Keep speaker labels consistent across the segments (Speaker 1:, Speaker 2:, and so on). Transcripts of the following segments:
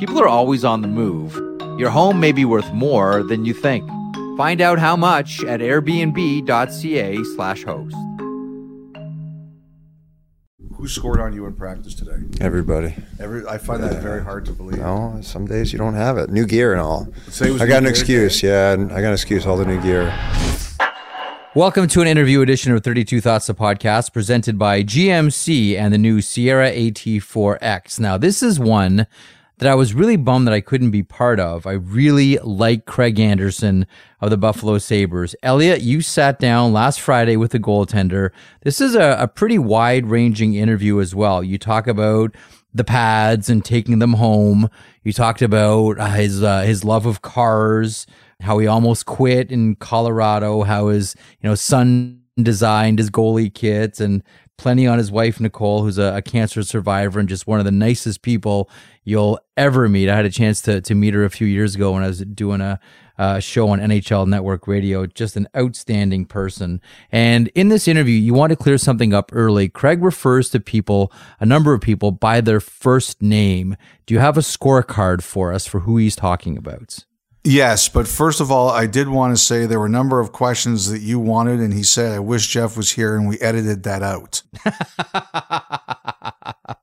Speaker 1: People are always on the move. Your home may be worth more than you think. Find out how much at airbnb.ca slash host.
Speaker 2: Who scored on you in practice today?
Speaker 3: Everybody.
Speaker 2: Every I find that very hard to believe.
Speaker 3: No, some days you don't have it. New gear and all.
Speaker 2: Say
Speaker 3: I got an
Speaker 2: gear
Speaker 3: excuse. Yeah, I got an excuse. All the new gear.
Speaker 1: Welcome to an interview edition of 32 Thoughts, the podcast presented by GMC and the new Sierra AT4X. Now, this is one that I was really bummed that I couldn't be part of. I really like Craig Anderson of the Buffalo Sabres. Elliot, you sat down last Friday with the goaltender. This is a, a pretty wide ranging interview as well. You talk about the pads and taking them home. You talked about uh, his uh, his love of cars, how he almost quit in Colorado, how his you know son designed his goalie kits, and plenty on his wife Nicole, who's a, a cancer survivor and just one of the nicest people you'll ever meet. I had a chance to to meet her a few years ago when I was doing a uh, show on NHL Network Radio. Just an outstanding person. And in this interview, you want to clear something up early. Craig refers to people, a number of people, by their first name. Do you have a scorecard for us for who he's talking about?
Speaker 2: Yes, but first of all, I did want to say there were a number of questions that you wanted, and he said, "I wish Jeff was here," and we edited that out.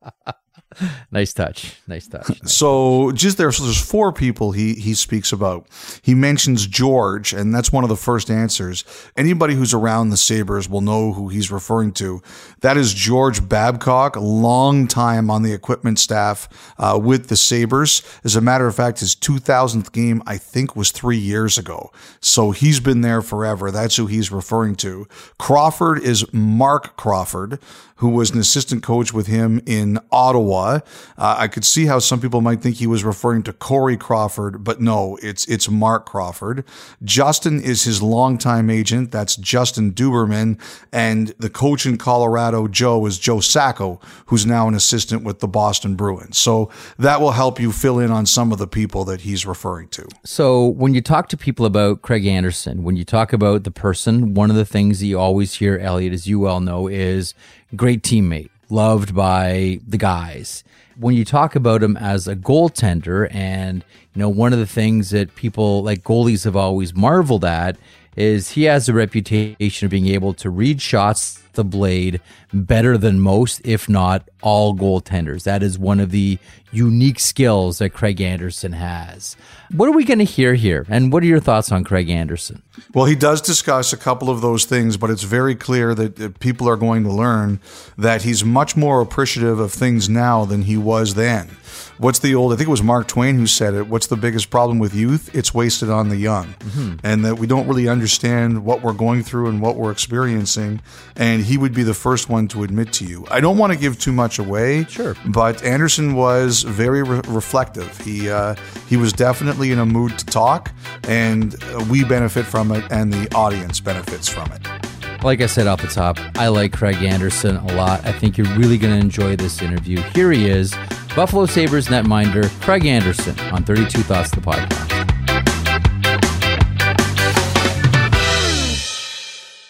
Speaker 1: nice touch. Nice touch.
Speaker 2: So just there, so there's four people he he speaks about. He mentions George, and that's one of the first answers. Anybody who's around the Sabres will know who he's referring to. That is George Babcock, long time on the equipment staff uh, with the Sabres. As a matter of fact, his 2000th game, I think, was three years ago. So he's been there forever. That's who he's referring to. Crawford is Mark Crawford, who was an assistant coach with him in Ottawa. Uh, I could see how some people might think he was referring to Corey Crawford, but no, it's it's Mark Crawford. Justin is his longtime agent. That's Justin Duberman, and the coach in Colorado, Joe, is Joe Sacco, who's now an assistant with the Boston Bruins. So that will help you fill in on some of the people that he's referring to.
Speaker 1: So when you talk to people about Craig Anderson, when you talk about the person, one of the things you always hear, Elliot, as you well know, is great teammate, loved by the guys. When you talk about him as a goaltender, and you know, one of the things that people like goalies have always marveled at is he has a reputation of being able to read shots the blade better than most, if not all goaltenders. That is one of the unique skills that Craig Anderson has. What are we going to hear here? And what are your thoughts on Craig Anderson?
Speaker 2: Well, he does discuss a couple of those things, but it's very clear that people are going to learn that he's much more appreciative of things now than he was then. What's the old, I think it was Mark Twain who said it, what's the biggest problem with youth? It's wasted on the young. Mm-hmm. And that we don't really understand what we're going through and what we're experiencing. And he would be the first one to admit to you. I don't want to give too much away.
Speaker 1: Sure.
Speaker 2: But Anderson was very re- reflective. He, uh, he was definitely in a mood to talk, and uh, we benefit from it, and the audience benefits from it.
Speaker 1: Like I said off the top, I like Craig Anderson a lot. I think you're really going to enjoy this interview. Here he is, Buffalo Sabres netminder Craig Anderson on 32 Thoughts, the podcast.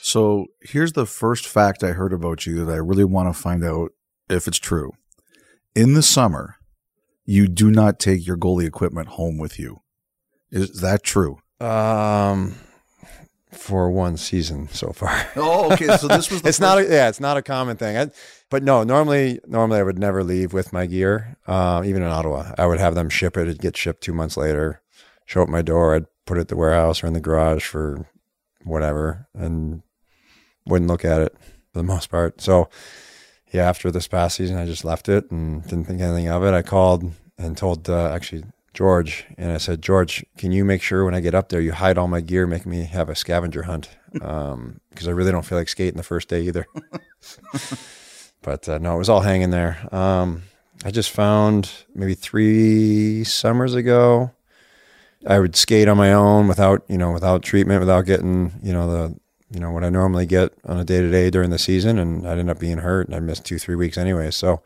Speaker 2: So here's the first fact I heard about you that I really want to find out if it's true. In the summer, you do not take your goalie equipment home with you. Is that true?
Speaker 3: Um, for one season so far.
Speaker 2: Oh, okay. So this was
Speaker 3: it's not. A, yeah, it's not a common thing. I, but no, normally, normally I would never leave with my gear. Um, even in Ottawa, I would have them ship it. It'd get shipped two months later. Show up my door. I'd put it at the warehouse or in the garage for whatever, and wouldn't look at it for the most part. So, yeah, after this past season, I just left it and didn't think anything of it. I called and told uh, actually George, and I said, George, can you make sure when I get up there, you hide all my gear, make me have a scavenger hunt, because um, I really don't feel like skating the first day either. but uh, no, it was all hanging there. Um, I just found maybe three summers ago. I would skate on my own without, you know, without treatment, without getting, you know, the, you know, what I normally get on a day to day during the season. And I'd end up being hurt and I missed two, three weeks anyway. So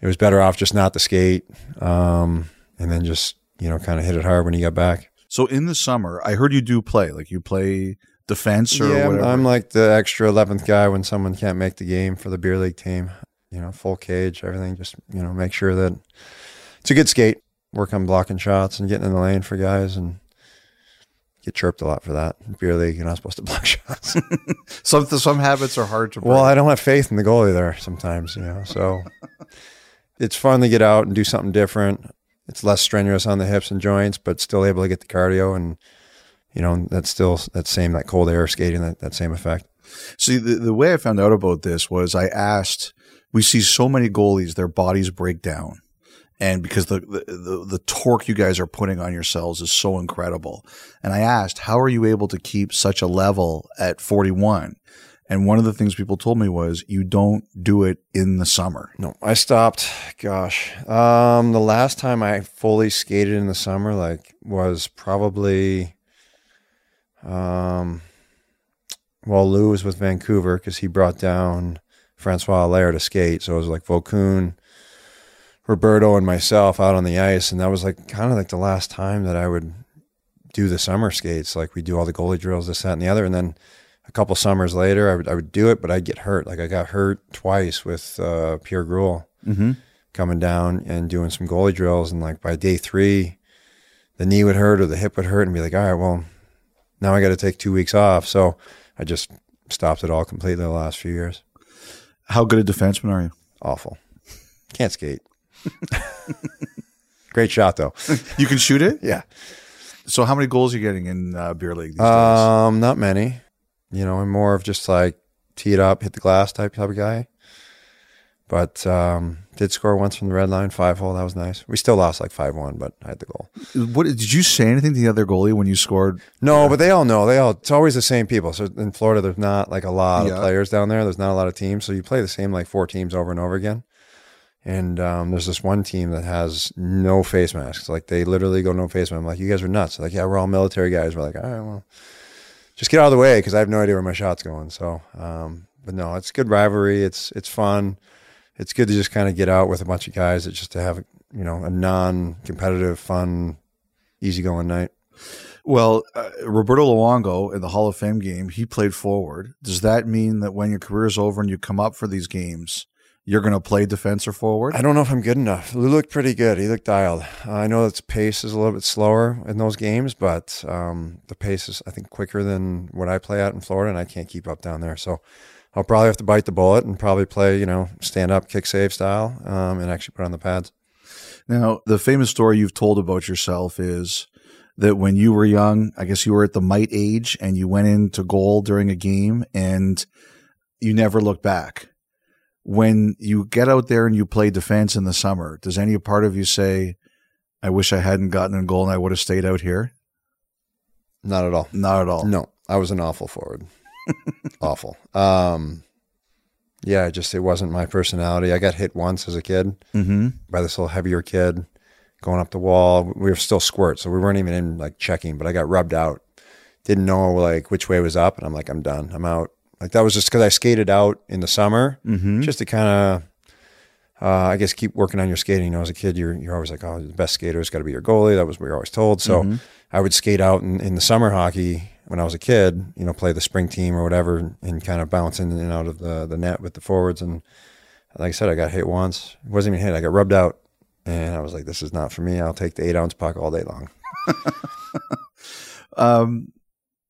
Speaker 3: it was better off just not to skate. Um, and then just, you know, kind of hit it hard when you got back.
Speaker 2: So in the summer, I heard you do play, like you play defense or
Speaker 3: yeah,
Speaker 2: whatever.
Speaker 3: I'm like the extra 11th guy when someone can't make the game for the beer league team you know, full cage, everything. Just you know, make sure that it's a good skate. Work on blocking shots and getting in the lane for guys, and get chirped a lot for that. Beer league, you're not supposed to block shots.
Speaker 2: some some habits are hard to. Break.
Speaker 3: Well, I don't have faith in the goalie there sometimes, you know. So it's fun to get out and do something different. It's less strenuous on the hips and joints, but still able to get the cardio and you know that's still that same that cold air skating that, that same effect.
Speaker 2: See, the, the way I found out about this was I asked we see so many goalies, their bodies break down. And because the, the, the, the, torque you guys are putting on yourselves is so incredible. And I asked, how are you able to keep such a level at 41? And one of the things people told me was you don't do it in the summer.
Speaker 3: No, I stopped. Gosh, um, the last time I fully skated in the summer, like, was probably, um, well, Lou was with Vancouver because he brought down Francois Allaire to skate. So it was like Vokoun, Roberto, and myself out on the ice. And that was like kind of like the last time that I would do the summer skates. Like we do all the goalie drills, this, that, and the other. And then a couple summers later, I would, I would do it, but I'd get hurt. Like I got hurt twice with uh, Pierre Groulx mm-hmm. coming down and doing some goalie drills. And like by day three, the knee would hurt or the hip would hurt and be like, all right, well, now I got to take two weeks off. So I just stopped it all completely the last few years.
Speaker 2: How good a defenseman are you?
Speaker 3: Awful. Can't skate. Great shot though.
Speaker 2: You can shoot it.
Speaker 3: Yeah.
Speaker 2: So how many goals are you getting in uh, beer league these
Speaker 3: um, days? not many. You know, I'm more of just like tee it up, hit the glass type type of guy. But um, did score once from the red line, five hole. That was nice. We still lost like five one, but I had the goal.
Speaker 2: What did you say anything to the other goalie when you scored?
Speaker 3: No, but they all know. They all. It's always the same people. So in Florida, there's not like a lot yeah. of players down there. There's not a lot of teams. So you play the same like four teams over and over again. And um, there's this one team that has no face masks. Like they literally go no face mask. I'm like, you guys are nuts. They're like, yeah, we're all military guys. We're like, all right, well, just get out of the way because I have no idea where my shot's going. So, um, but no, it's good rivalry. It's it's fun it's good to just kind of get out with a bunch of guys It's just to have you know a non-competitive, fun, easygoing night.
Speaker 2: Well, uh, Roberto Luongo in the Hall of Fame game, he played forward. Does that mean that when your career is over and you come up for these games, you're going to play defense or forward?
Speaker 3: I don't know if I'm good enough. Lou looked pretty good. He looked dialed. Uh, I know that pace is a little bit slower in those games, but um, the pace is, I think, quicker than what I play at in Florida, and I can't keep up down there. So I'll probably have to bite the bullet and probably play, you know, stand up, kick save style, um, and actually put on the pads.
Speaker 2: Now, the famous story you've told about yourself is that when you were young, I guess you were at the mite age and you went into goal during a game and you never looked back. When you get out there and you play defense in the summer, does any part of you say, I wish I hadn't gotten in goal and I would have stayed out here?
Speaker 3: Not at all.
Speaker 2: Not at all.
Speaker 3: No, I was an awful forward. awful. Um, yeah, just it wasn't my personality. I got hit once as a kid mm-hmm. by this little heavier kid going up the wall. We were still squirt, so we weren't even in like checking. But I got rubbed out. Didn't know like which way was up, and I'm like, I'm done. I'm out. Like that was just because I skated out in the summer, mm-hmm. just to kind of. Uh, I guess keep working on your skating. You know, as a kid, you're you're always like, oh, the best skater has got to be your goalie. That was what we were always told. So mm-hmm. I would skate out in, in the summer hockey when I was a kid, you know, play the spring team or whatever and kind of bounce in and out of the, the net with the forwards. And like I said, I got hit once. It wasn't even hit. I got rubbed out. And I was like, this is not for me. I'll take the eight ounce puck all day long.
Speaker 2: um,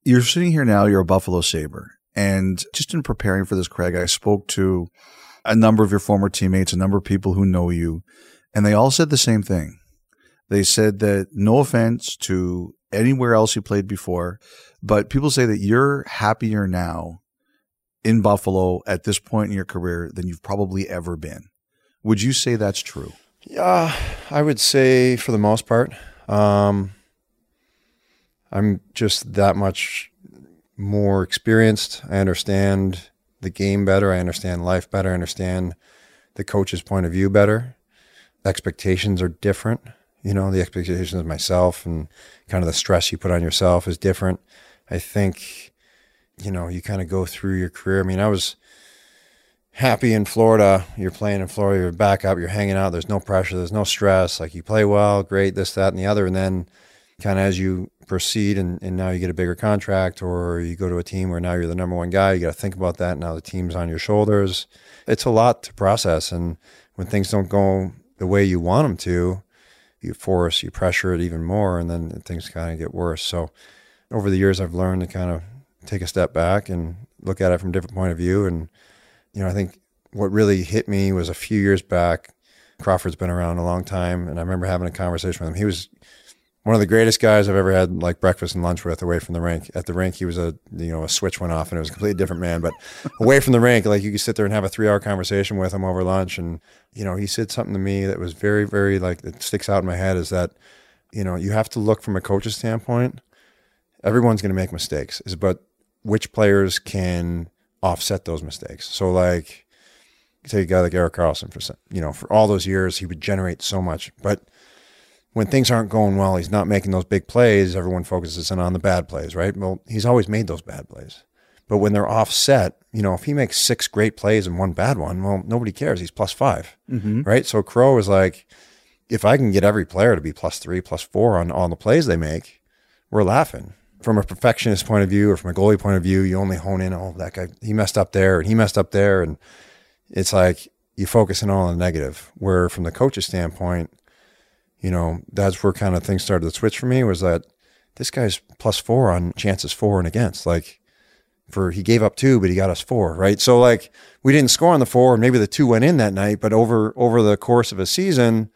Speaker 2: you're sitting here now, you're a Buffalo Sabre. And just in preparing for this, Craig, I spoke to a number of your former teammates, a number of people who know you, and they all said the same thing They said that no offense to anywhere else you played before, but people say that you're happier now in Buffalo at this point in your career than you've probably ever been. Would you say that's true?
Speaker 3: Yeah, I would say for the most part. Um, I'm just that much more experienced. I understand the game better. I understand life better. I understand the coach's point of view better. Expectations are different. You know, the expectations of myself and kind of the stress you put on yourself is different. I think, you know, you kind of go through your career. I mean, I was happy in Florida. You're playing in Florida, you're back up, you're hanging out. There's no pressure, there's no stress. Like you play well, great, this, that, and the other. And then kind of as you proceed and, and now you get a bigger contract or you go to a team where now you're the number one guy, you got to think about that. Now the team's on your shoulders. It's a lot to process. And when things don't go the way you want them to, you force, you pressure it even more, and then things kind of get worse. So over the years, I've learned to kind of take a step back and look at it from a different point of view. And, you know, I think what really hit me was a few years back. Crawford's been around a long time, and I remember having a conversation with him. He was one of the greatest guys I've ever had like breakfast and lunch with away from the rink. At the rink, he was a you know a switch went off and it was a completely different man. But away from the rink, like you could sit there and have a three hour conversation with him over lunch, and you know he said something to me that was very very like it sticks out in my head is that you know you have to look from a coach's standpoint. Everyone's going to make mistakes. Is but which players can offset those mistakes. So like take a guy like Erik Karlsson for you know for all those years he would generate so much, but when things aren't going well, he's not making those big plays. Everyone focuses in on the bad plays, right? Well, he's always made those bad plays. But when they're offset, you know, if he makes six great plays and one bad one, well, nobody cares. He's plus 5
Speaker 2: Mm-hmm.
Speaker 3: right? So Crow is like, if I can get every player to be plus three, plus four on all the plays they make, we're laughing. From a perfectionist point of view or from a goalie point of view, you only hone in, oh, that guy, he messed up there and he messed up there. And it's like you focus in all on the negative. Where from the coach's standpoint, you know, that's where kind of things started to switch for me was that this guy's plus four on chances for and against. Like for he gave up two, but he got us four, right? So like we didn't score on the four, and maybe the two went in that night, but over over the course of a season,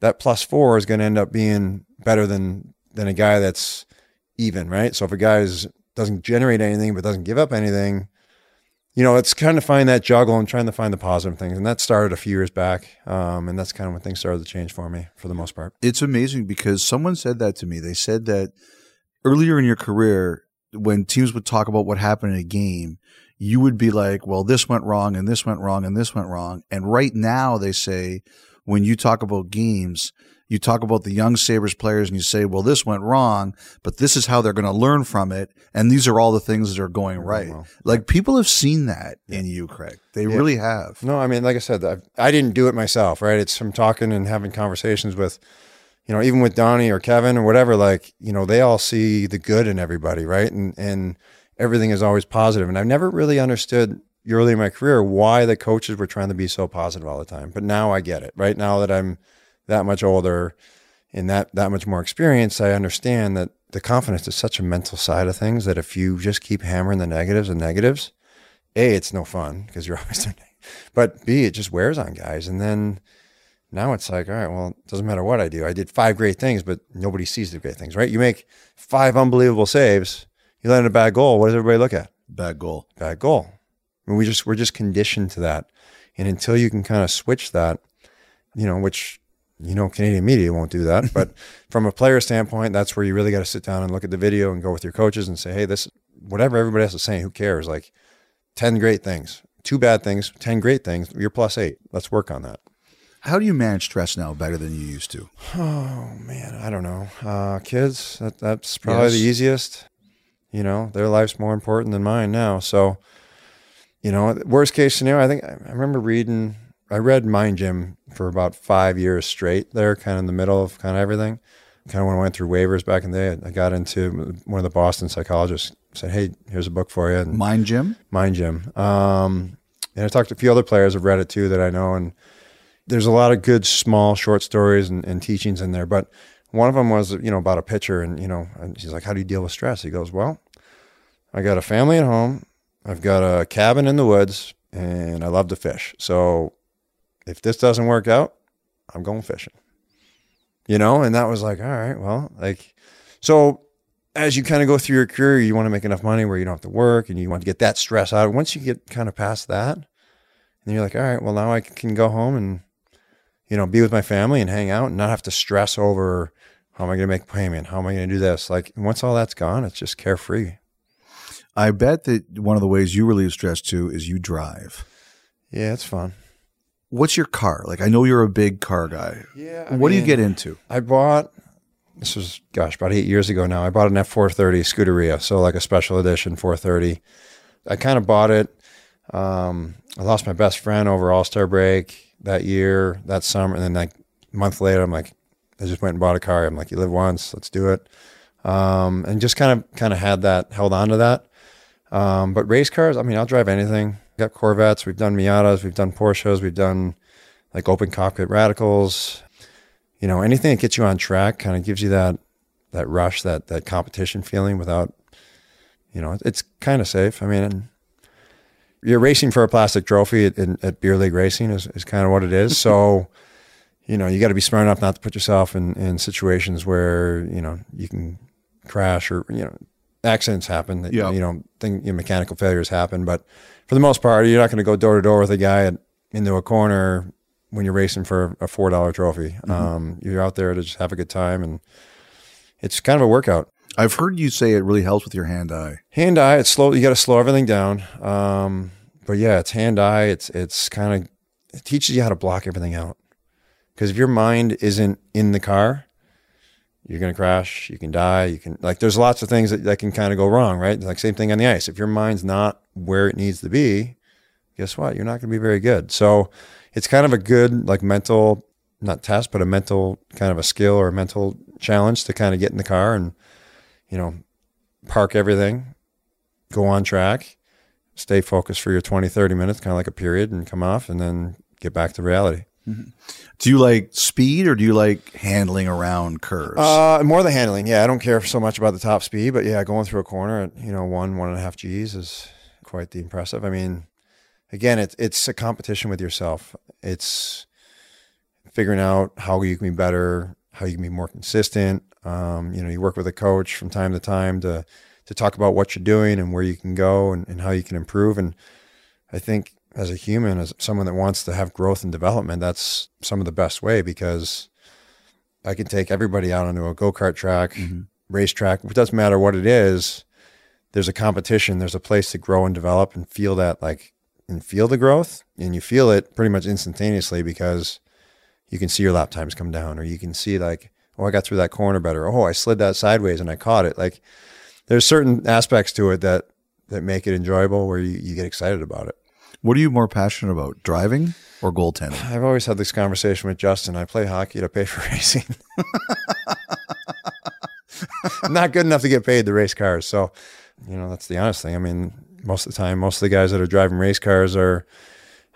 Speaker 3: that plus four is going to end up being better than than a guy that's even, right? So if a guy doesn't generate anything but doesn't give up anything, you know, it's kind of find that juggle and trying to find the positive things. And that started a few years back. Um, and that's kind of when things started to change for me for the most part.
Speaker 2: It's amazing because someone said that to me. They said that earlier in your career, when teams would talk about what happened in a game, you would be like, well, this went wrong and this went wrong and this went wrong. And right now, they say, when you talk about games, you talk about the young Sabres players and you say, well, this went wrong, but this is how they're going to learn from it. And these are all the things that are going right.
Speaker 3: well.
Speaker 2: Like people have seen that in you, Craig. They
Speaker 3: Yeah.
Speaker 2: really have.
Speaker 3: No, I mean, like I said, I, I didn't do it myself, right? It's from talking and having conversations with, you know, even with Donnie or Kevin or whatever, like, you know, they all see the good in everybody, right? And, and everything is always positive. And I've never really understood early in my career why the coaches were trying to be so positive all the time. But now I get it, right? Now that I'm that much older and that, that much more experienced, I understand that the confidence is such a mental side of things that if you just keep hammering the negatives and negatives, A, it's no fun because you're always doing but B, it just wears on guys. And then now it's like, all right, well, it doesn't matter what I do. I did five great things, but nobody sees the great things, right? You make five unbelievable saves, you let in a bad goal. What does everybody look at?
Speaker 2: Bad goal.
Speaker 3: Bad goal. I mean, we just we're just conditioned to that. And until you can kind of switch that, you know, which you know Canadian media won't do that, but from a player standpoint, that's where you really got to sit down and look at the video and go with your coaches and say, hey, this whatever everybody else is saying, who cares? Like ten great things, two bad things, ten great things. You're plus eight. Let's work on that.
Speaker 2: How do you manage stress now better than you used to?
Speaker 3: Oh man, I don't know. Uh, kids, that, that's probably
Speaker 2: Yes.
Speaker 3: the easiest. You know, their life's more important than mine now. So, you know, worst case scenario, I think I I remember reading. I read Mind Gym for about five years straight. There, kind of in the middle of kind of everything. Kind of when I went through waivers back in the day, I got into one of the Boston psychologists said, "Hey, here's a book for you." And
Speaker 2: Mind Gym?
Speaker 3: Mind Gym. Um, and I talked to a few other players have read it too that I know, and there's a lot of good small short stories and, and teachings in there. But one of them was, you know, about a pitcher, and you know, and she's like, "How do you deal with stress?" He goes, "Well, I got a family at home, I've got a cabin in the woods, and I love to fish. So if this doesn't work out, I'm going fishing." you know, and that was like, all right, well, like, so as you kind of go through your career, you want to make enough money where you don't have to work and you want to get that stress out. Once you get kind of past that, and you're like, all right, well, now I can go home and, you know, be with my family and hang out and not have to stress over how am I going to make payment? How am I going to do this? Like, once all that's gone, it's just carefree.
Speaker 2: I bet that one of the ways you relieve stress too is you drive.
Speaker 3: Yeah, it's fun.
Speaker 2: What's your car? Like, I know you're a big car guy.
Speaker 3: Yeah. I
Speaker 2: what do you get into?
Speaker 3: I bought this was gosh about eight years ago now. I bought an F four thirty Scuderia, so like a special edition four thirty. I kind of bought it. Um, I lost my best friend over All Star break that year, that summer, and then like a month later, I'm like, I just went and bought a car. I'm like, you live once, let's do it. Um, and just kind of kind of had that, held on to that. Um, but race cars, I mean, I'll drive anything. Got Corvettes, we've done Miatas, we've done Porsches, we've done like open cockpit radicals. You know, anything that gets you on track kind of gives you that that rush, that that competition feeling without, you know, it's kind of safe. I mean, you're racing for a plastic trophy at, at beer league racing is, is kind of what it is. So, you know, you got to be smart enough not to put yourself in, in situations where, you know, you can crash or, you know, accidents happen that,
Speaker 2: Yeah.
Speaker 3: you know, thing, you know, mechanical failures happen. But for the most part, you're not going to go door to door with a guy at, into a corner when you're racing for a $4 trophy. Um, you're out there to just have a good time and it's kind of a workout.
Speaker 2: I've heard you say it really helps with your hand eye.
Speaker 3: hand eye it's slow you got to slow everything down um but yeah it's hand eye it's it's kind of it teaches you how to block everything out because if your mind isn't in the car you're going to crash you can die you can like there's lots of things that, that can kind of go wrong right? Like same thing on the ice. If your mind's not where it needs to be guess what? You're not going to be very good. So it's kind of a good like mental not test but a mental kind of a skill or a mental challenge to kind of get in the car and you know park everything, go on track, stay focused for your 20, 30 minutes, kind of like a period, and come off, and then get back to reality.
Speaker 2: Do you like speed or do you like handling around curves?
Speaker 3: Uh, more the handling. Yeah, I don't care so much about the top speed, but yeah, going through a corner at you know one, one and a half G's is quite the impressive. I mean, again, it's it's a competition with yourself. It's figuring out how you can be better, how you can be more consistent. Um, you know, you work with a coach from time to time to to talk about what you're doing and where you can go and, and how you can improve. And I think as a human, as someone that wants to have growth and development, that's some of the best way because I can take everybody out onto a go kart track, mm-hmm. racetrack. It doesn't matter what it is. There's a competition. There's a place to grow and develop and feel that like and feel the growth. And you feel it pretty much instantaneously because you can see your lap times come down, or you can see like, oh, I got through that corner better. Oh, I slid that sideways and I caught it. Like there's certain aspects to it that that make it enjoyable where you, you get excited about it.
Speaker 2: What are you more passionate about, driving or goaltending?
Speaker 3: I've always had this conversation with Justin. I play hockey to pay for racing. I'm not good enough to get paid to race cars. So, you know, that's the honest thing. I mean, most of the time, most of the guys that are driving race cars are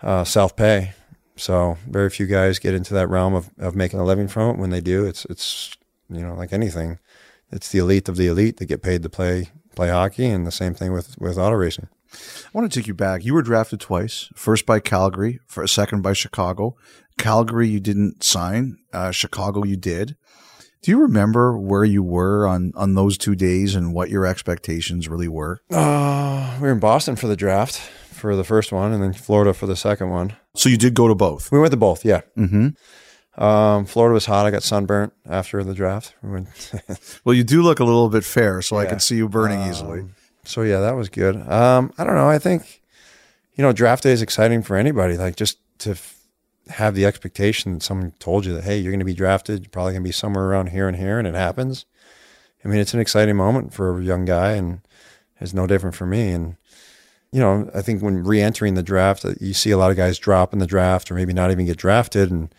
Speaker 3: uh, self pay. So, very few guys get into that realm of, of making a living from it. When they do, it's, it's, you know, like anything, it's the elite of the elite that get paid to play play hockey. And the same thing with, with auto racing.
Speaker 2: I want to take you back. You were drafted twice. First by Calgary, for a second by Chicago. Calgary, you didn't sign. Uh, Chicago, you did. Do you remember where you were on on those two days and what your expectations really were?
Speaker 3: Uh, we were in Boston for the draft for the first one and then Florida for the second one.
Speaker 2: So you did go to both.
Speaker 3: We went to both, yeah.
Speaker 2: Mm-hmm.
Speaker 3: Um, Florida was hot. I got sunburnt after the draft. We
Speaker 2: Well, you do look a little bit fair, so I can see you burning easily.
Speaker 3: So yeah, that was good. Um, I don't know. I think you know draft day is exciting for anybody. Like just to f- have the expectation that someone told you that hey, you're going to be drafted. You're probably going to be somewhere around here and here, and it happens. I mean, it's an exciting moment for a young guy, and it's no different for me. And you know, I think when re-entering the draft, uh, you see a lot of guys drop in the draft, or maybe not even get drafted, and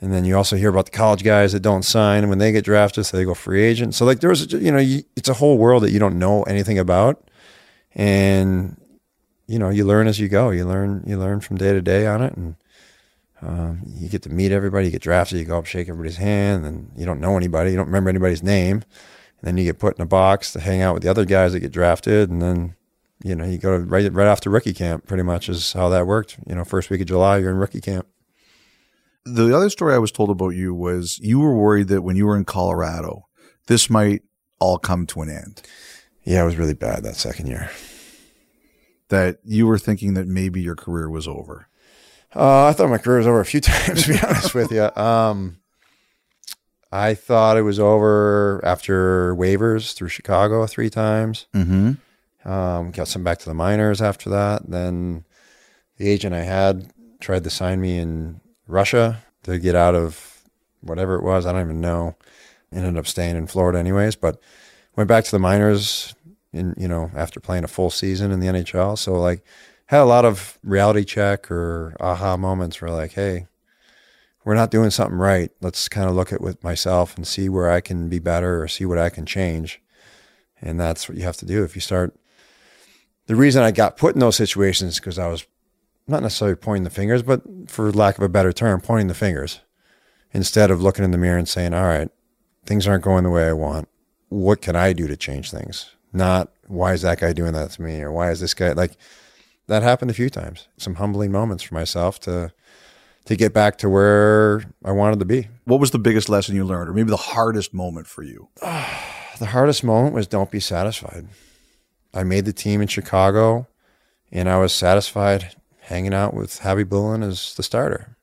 Speaker 3: and then you also hear about the college guys that don't sign, and when they get drafted, so they go free agent. So like there's, you know, you, it's a whole world that you don't know anything about, and you know, you learn as you go. You learn, you learn from day to day on it, and um, you get to meet everybody. You get drafted, you go up, shake everybody's hand, and you don't know anybody, you don't remember anybody's name, and then you get put in a box to hang out with the other guys that get drafted, and then you know you go right right after rookie camp. Pretty much is how that worked. You know, first week of July, you're in rookie camp.
Speaker 2: The other story I was told about you was you were worried that when you were in Colorado, this might all come to an end.
Speaker 3: Yeah, it was really bad that second year.
Speaker 2: That you were thinking that maybe your career was over.
Speaker 3: Uh, I thought my career was over a few times, to be honest with you. Um, I thought it was over after waivers through Chicago three times.
Speaker 2: Mm-hmm.
Speaker 3: Um, got sent back to the minors after that. Then the agent I had tried to sign me in Russia to get out of whatever it was. I don't even know. Ended up staying in Florida anyways, but went back to the minors in, you know, after playing a full season in the NHL. So like had a lot of reality check or aha moments where like, hey, we're not doing something right. Let's kind of look at with myself and see where I can be better or see what I can change. And that's what you have to do. If you start, the reason I got put in those situations because I was not necessarily pointing the fingers, but for lack of a better term, pointing the fingers instead of looking in the mirror and saying, all right, things aren't going the way I want. What can I do to change things? Not why is that guy doing that to me or why is this guy like that happened a few times. Some humbling moments for myself to to get back to where I wanted to be.
Speaker 2: What was the biggest lesson you learned, or maybe the hardest moment for you?
Speaker 3: the hardest moment was don't be satisfied. I made the team in Chicago and I was satisfied hanging out with Khabibulin as the starter.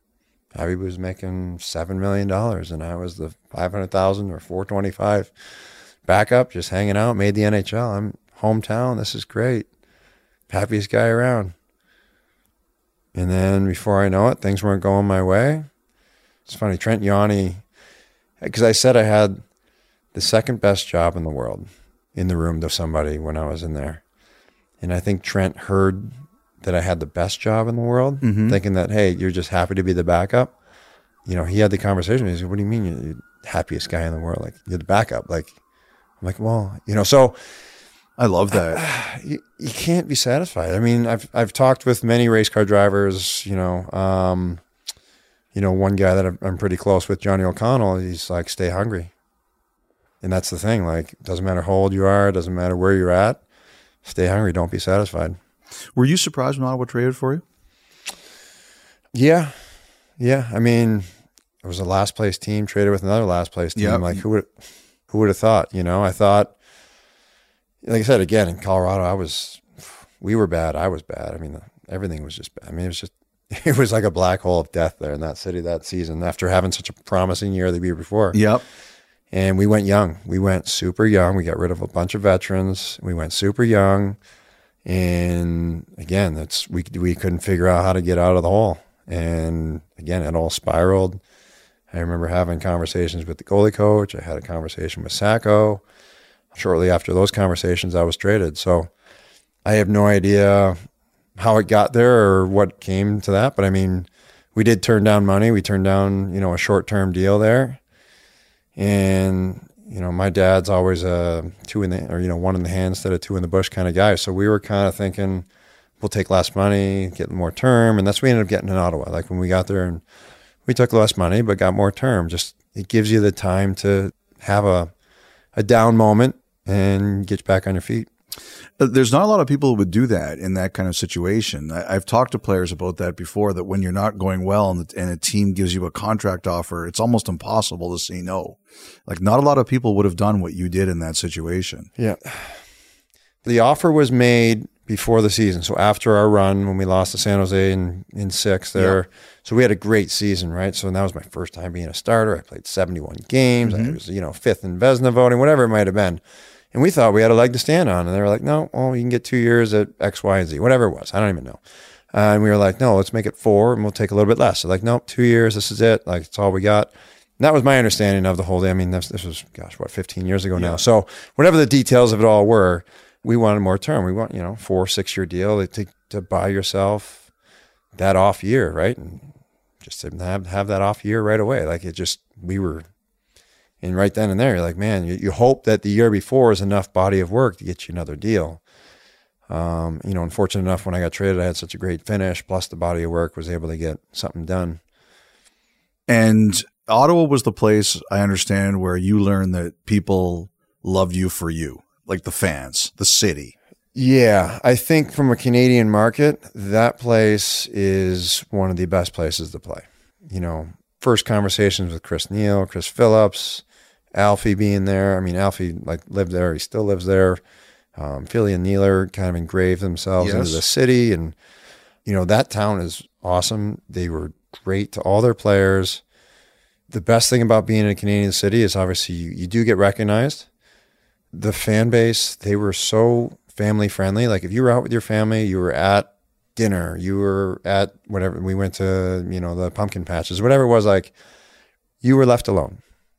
Speaker 3: Javi was making seven million dollars and I was the five hundred thousand or four twenty five backup, just hanging out, made the NHL. I'm hometown, this is great. Happiest guy around. And then before I know it, things weren't going my way. It's funny, Trent Yawney, because I said I had the second best job in the world in the room to somebody when I was in there. And I think Trent heard that I had the best job in the world,
Speaker 2: Mhm.
Speaker 3: thinking that, hey, you're just happy to be the backup. You know, he had the conversation. He said, What do you mean you're the happiest guy in the world? Like, you're the backup. Like, I'm like, well, you know, so
Speaker 2: I love that.
Speaker 3: you, you can't be satisfied. I mean, I've I've talked with many race car drivers. You know, um, you know, one guy that I'm, I'm pretty close with, Johnny O'Connell. He's like, stay hungry, and that's the thing. Like, doesn't matter how old you are, doesn't matter where you're at, stay hungry. Don't be satisfied.
Speaker 2: Were you surprised when Ottawa traded for you?
Speaker 3: Yeah, yeah. I mean, it was a last place team traded with another last place team.
Speaker 2: Yep.
Speaker 3: Like, who would who would have thought? You know, I thought. Like I said again in Colorado, I was, we were bad. I was bad. I mean, everything was just. bad. I mean, it was just, it was like a black hole of death there in that city that season. After having such a promising year the year before,
Speaker 2: Yep.
Speaker 3: and we went young. We went super young. We got rid of a bunch of veterans. We went super young, and again, that's we we couldn't figure out how to get out of the hole. And again, it all spiraled. I remember having conversations with the goalie coach. I had a conversation with Sacco. Shortly after those conversations, I was traded. So I have no idea how it got there or what came to that. But I mean, we did turn down money. We turned down, you know, a short term deal there. And, you know, my dad's always a two in the, or, you know, one in the hand instead of two in the bush kind of guy. So we were kind of thinking, we'll take less money, get more term. And that's what we ended up getting in Ottawa. Like when we got there and we took less money, but got more term. Just, it gives you the time to have a, a down moment and get back on your feet.
Speaker 2: Uh, There's not a lot of people who would do that in that kind of situation. I, I've talked to players about that before. That when you're not going well and, the, and a team gives you a contract offer, it's almost impossible to say no. Like not a lot of people would have done what you did in that situation.
Speaker 3: Yeah. The offer was made before the season. So after our run, when we lost to San Jose in, in six there. So we had a great season, right? So that was my first time being a starter. I played 71 games. I was, you know, fifth in Vezina voting, whatever it might have been. And we thought we had a leg to stand on. And they were like, no, well, you can get two years at X, Y, and Z, whatever it was. I don't even know. Uh, and we were like, no, let's make it four and we'll take a little bit less. So like, nope, two years. This is it. Like, it's all we got. And that was my understanding of the whole day. I mean, this, this was, gosh, what, 15 years ago now. So whatever the details of it all were, we wanted more term. We want, you know, four, six year deal to, to buy yourself that off year, right? And just to have, have that off year right away. Like it just, we were, and right then and there, you're like, man, you, you hope that the year before is enough body of work to get you another deal. Um, you know, unfortunate enough, when I got traded, I had such a great finish, plus the body of work was able to get something done.
Speaker 2: And Ottawa was the place I understand where you learned that people loved you for you, like the fans, the city.
Speaker 3: Yeah, I think from a Canadian market, that place is one of the best places to play. You know, first conversations with Chris Neil, Chris Phillips, Alfie being there. I mean, Alfie like lived there. He still lives there. Um, Philly and Nealer kind of engraved themselves
Speaker 2: Yes.
Speaker 3: into the city, and you know that town is awesome. They were great to all their players. The best thing about being in a Canadian city is obviously you, you do get recognized. The fan base, they were so family friendly. Like if you were out with your family, you were at dinner, you were at whatever we went to, you know, the pumpkin patches, whatever it was like, you were left alone.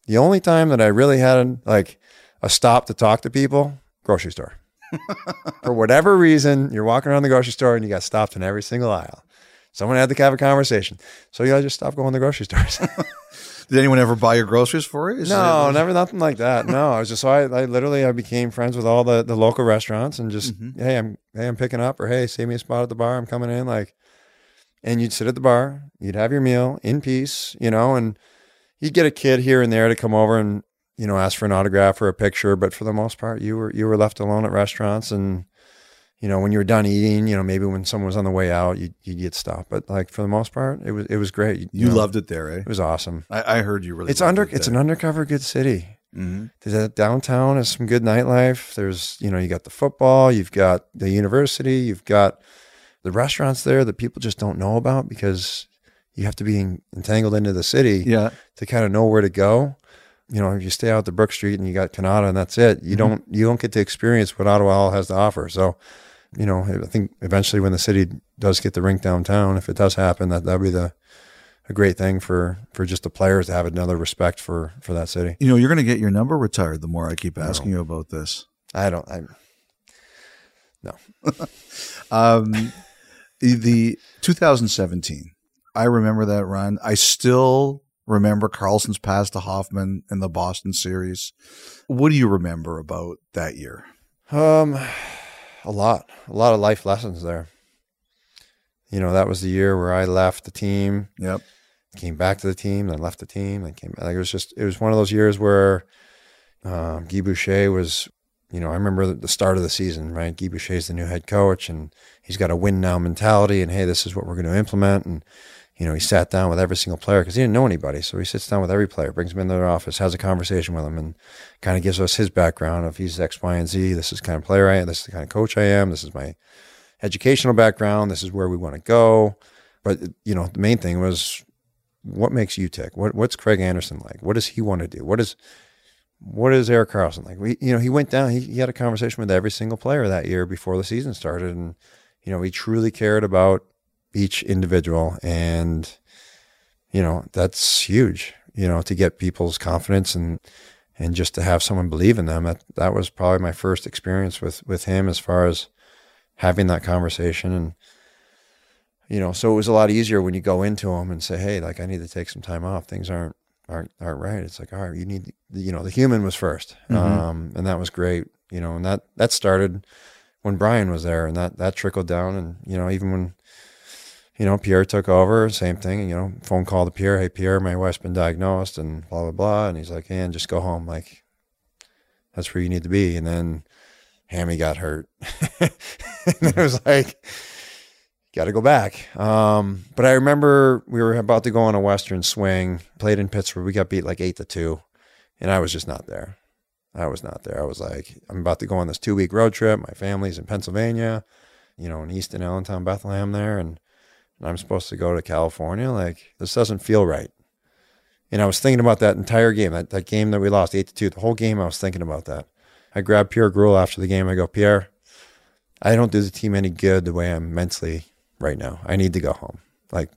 Speaker 3: The only time that I really had like a stop to talk to people, grocery store. For whatever reason, you're walking around the grocery store and you got stopped in every single aisle. Someone had to have a conversation. So you gotta just stop going to the grocery stores.
Speaker 2: Did anyone ever buy your groceries for you? Is
Speaker 3: no, never nothing like that. No, I was just so I, I literally I became friends with all the, the local restaurants and just mm-hmm. hey I'm hey I'm picking up or hey save me a spot at the bar I'm coming in like, and you'd sit at the bar you'd have your meal in peace you know and you'd get a kid here and there to come over and you know ask for an autograph or a picture but for the most part you were you were left alone at restaurants and you know when you were done eating you know maybe when someone was on the way out you you'd get stopped but like for the most part it was it was great you,
Speaker 2: You
Speaker 3: know,
Speaker 2: loved it there, eh?
Speaker 3: it was awesome.
Speaker 2: I, I heard you really.
Speaker 3: It's under
Speaker 2: it
Speaker 3: it's an undercover good city.
Speaker 2: hmm
Speaker 3: There's downtown has some good nightlife. There's you know you got the football, you've got the university, you've got the restaurants there that people just don't know about because you have to be entangled into the city
Speaker 2: Yeah.
Speaker 3: to kind of know where to go. You know, if you stay out to Brook Street and you got Kanata and that's it, you don't you don't get to experience what Ottawa Hall has to offer. So, you know, I think eventually when the city does get the rink downtown, if it does happen, that that'd be the a great thing for for just the players to have another respect for for that city.
Speaker 2: You know, you're going to get your number retired the more I keep asking you about this.
Speaker 3: I don't. I no.
Speaker 2: Um, the 2017, I remember that run. I still remember Karlsson's pass to Hoffman in the Boston series. What do you remember about that year?
Speaker 3: Um, a lot, a lot of life lessons there. You know, that was the year where I left the team,
Speaker 2: Yep.
Speaker 3: came back to the team, then left the team, then came. Like it was just, it was one of those years where um, Guy Boucher was. You know, I remember the- the start of the season, right? Guy Boucher's the new head coach, and he's got a win now mentality. And hey, this is what we're going to implement. And you know, he sat down with every single player because he didn't know anybody. So he sits down with every player, brings them into their office, has a conversation with them, and kind of gives us his background of he's X, Y, and Z. This is kind of player I am. This is the kind of coach I am. This is my educational background. This is where we want to go. But you know, the main thing was what makes you tick. What what's Craig Anderson like? What does he want to do? What is what is Erik Karlsson like? We, you know, he went down. He, he had a conversation with every single player that year before the season started, and you know, he truly cared about each individual, and you know, that's huge. You know, to get people's confidence and and just to have someone believe in them. That that was probably my first experience with with him as far as having that conversation and you know, so it was a lot easier when you go into him and say, "Hey, like I need to take some time off. Things aren't aren't aren't right." It's like, "All right, you need you know, the human was 1st Um and that was great, you know, and that that started when Bryan was there and that that trickled down and you know, even when you know, Pierre took over, same thing, you know, phone call to Pierre, "Hey Pierre, my wife's been diagnosed and blah blah blah." And he's like, "Hey, and just go home like that's where you need to be." And then Hammy got hurt. and it was like got to go back. Um, but I remember we were about to go on a Western swing, played in Pittsburgh. We got beat like eight to two, and I was just not there. I was not there. I was like, I'm about to go on this two week road trip. My family's in Pennsylvania, you know, in Easton, Allentown, Bethlehem there, and, and I'm supposed to go to California. Like, this doesn't feel right. And I was thinking about that entire game, that, that game that we lost eight to two. The whole game, I was thinking about that. I grabbed Pierre Groulx after the game. I go, Pierre, I don't do the team any good the way I'm mentally right now. I need to go home. Like,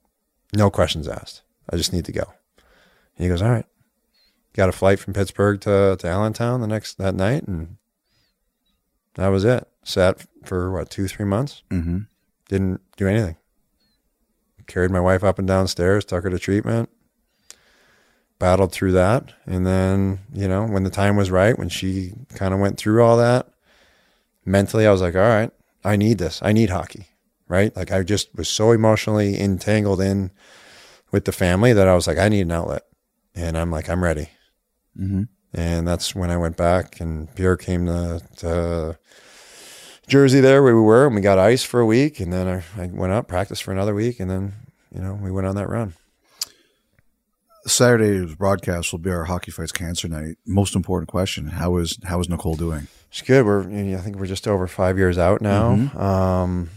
Speaker 3: no questions asked. I just need to go. And he goes, All right. Got a flight from Pittsburgh to, to Allentown the next that night, and that was it. Sat for what, two, three months?
Speaker 2: Mm-hmm.
Speaker 3: Didn't do anything. Carried my wife up and downstairs, took her to treatment, battled through that. And then, you know, when the time was right, when she kind of went through all that, mentally, I was like, all right, I need this. I need hockey, right? Like I just was so emotionally entangled in with the family that I was like, I need an outlet. And I'm like, I'm ready.
Speaker 2: Mm-hmm.
Speaker 3: And that's when I went back and Pierre came to, to Jersey there where we were and we got ice for a week. And then I, I went up, practiced for another week. And then, you know, we went on that run.
Speaker 2: Saturday's broadcast will be our hockey fights cancer night. Most important question: How is how is Nicole doing?
Speaker 3: She's good. We're I think we're just over five years out now.
Speaker 2: Mm-hmm.
Speaker 3: Um,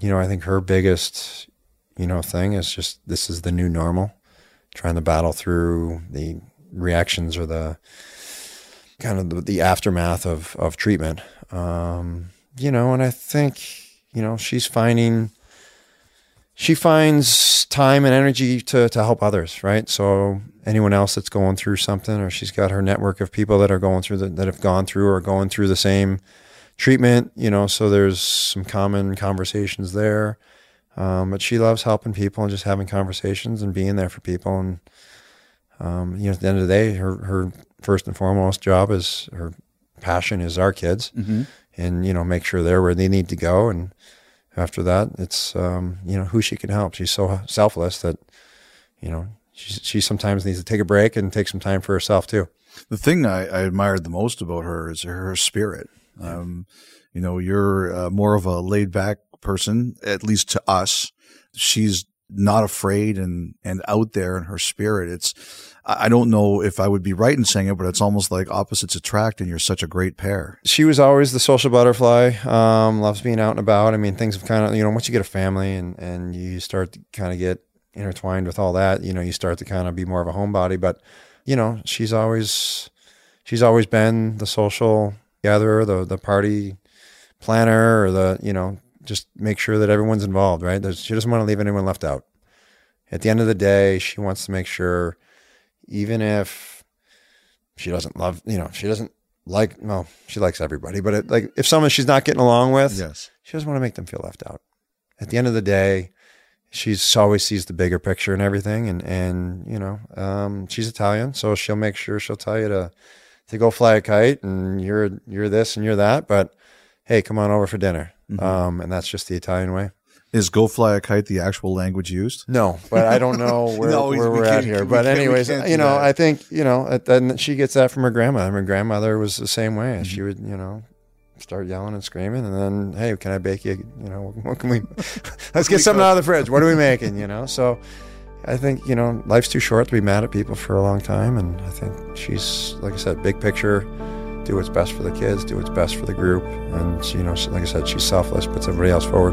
Speaker 3: you know, I think her biggest you know thing is just this is the new normal. Trying to battle through the reactions or the kind of the, the aftermath of of treatment. Um, you know, and I think you know she's finding she finds time and energy to, to help others, right? So anyone else that's going through something, or she's got her network of people that are going through the, that have gone through or going through the same treatment, you know. So there's some common conversations there. Um, but she loves helping people and just having conversations and being there for people. And um, you know, at the end of the day, her her first and foremost job is her passion is our kids, and you know, make sure they're where they need to go and after that, it's um, you know who she can help. She's so selfless that you know she she sometimes needs to take a break and take some time for herself too.
Speaker 2: The thing I, I admired the most about her is her spirit. Um, you know, you're uh, more of a laid back person, at least to us. She's not afraid and and out there in her spirit. It's I don't know if I would be right in saying it, but it's almost like opposites attract, and you're such a great pair.
Speaker 3: She was always the social butterfly. Um, loves being out and about. I mean, things have kind of you know once you get a family and and you start to kind of get intertwined with all that, you know, you start to kind of be more of a homebody. But you know, she's always she's always been the social gatherer, the the party planner, or the you know just make sure that everyone's involved. Right? There's, she doesn't want to leave anyone left out. At the end of the day, she wants to make sure, even if she doesn't love, you know, she doesn't like. Well, she likes everybody, but it, like if someone she's not getting along with,
Speaker 2: Yes.
Speaker 3: she doesn't want to make them feel left out. At the end of the day, she's always sees the bigger picture and everything, and and you know, um, she's Italian, so she'll make sure she'll tell you to to go fly a kite, and you're you're this and you're that, but hey, come on over for dinner, um, and that's just the Italian way.
Speaker 2: Is "Go Fly a Kite" the actual language used?
Speaker 3: No, but I don't know where,
Speaker 2: No,
Speaker 3: where
Speaker 2: we
Speaker 3: we're at here. But anyways, you know,
Speaker 2: that.
Speaker 3: I think you know, and then she gets that from her grandmother. Her grandmother was the same way.
Speaker 2: Mm-hmm.
Speaker 3: She would, you know, start yelling and screaming, and then, hey, can I bake you? You know, what can we? Let's get something out of the fridge. What are we making? You know, so. I think you know life's too short to be mad at people for a long time, and I think she's like I said, big picture, do what's best for the kids, do what's best for the group, and she, you know, like I said, she's selfless, puts everybody else forward.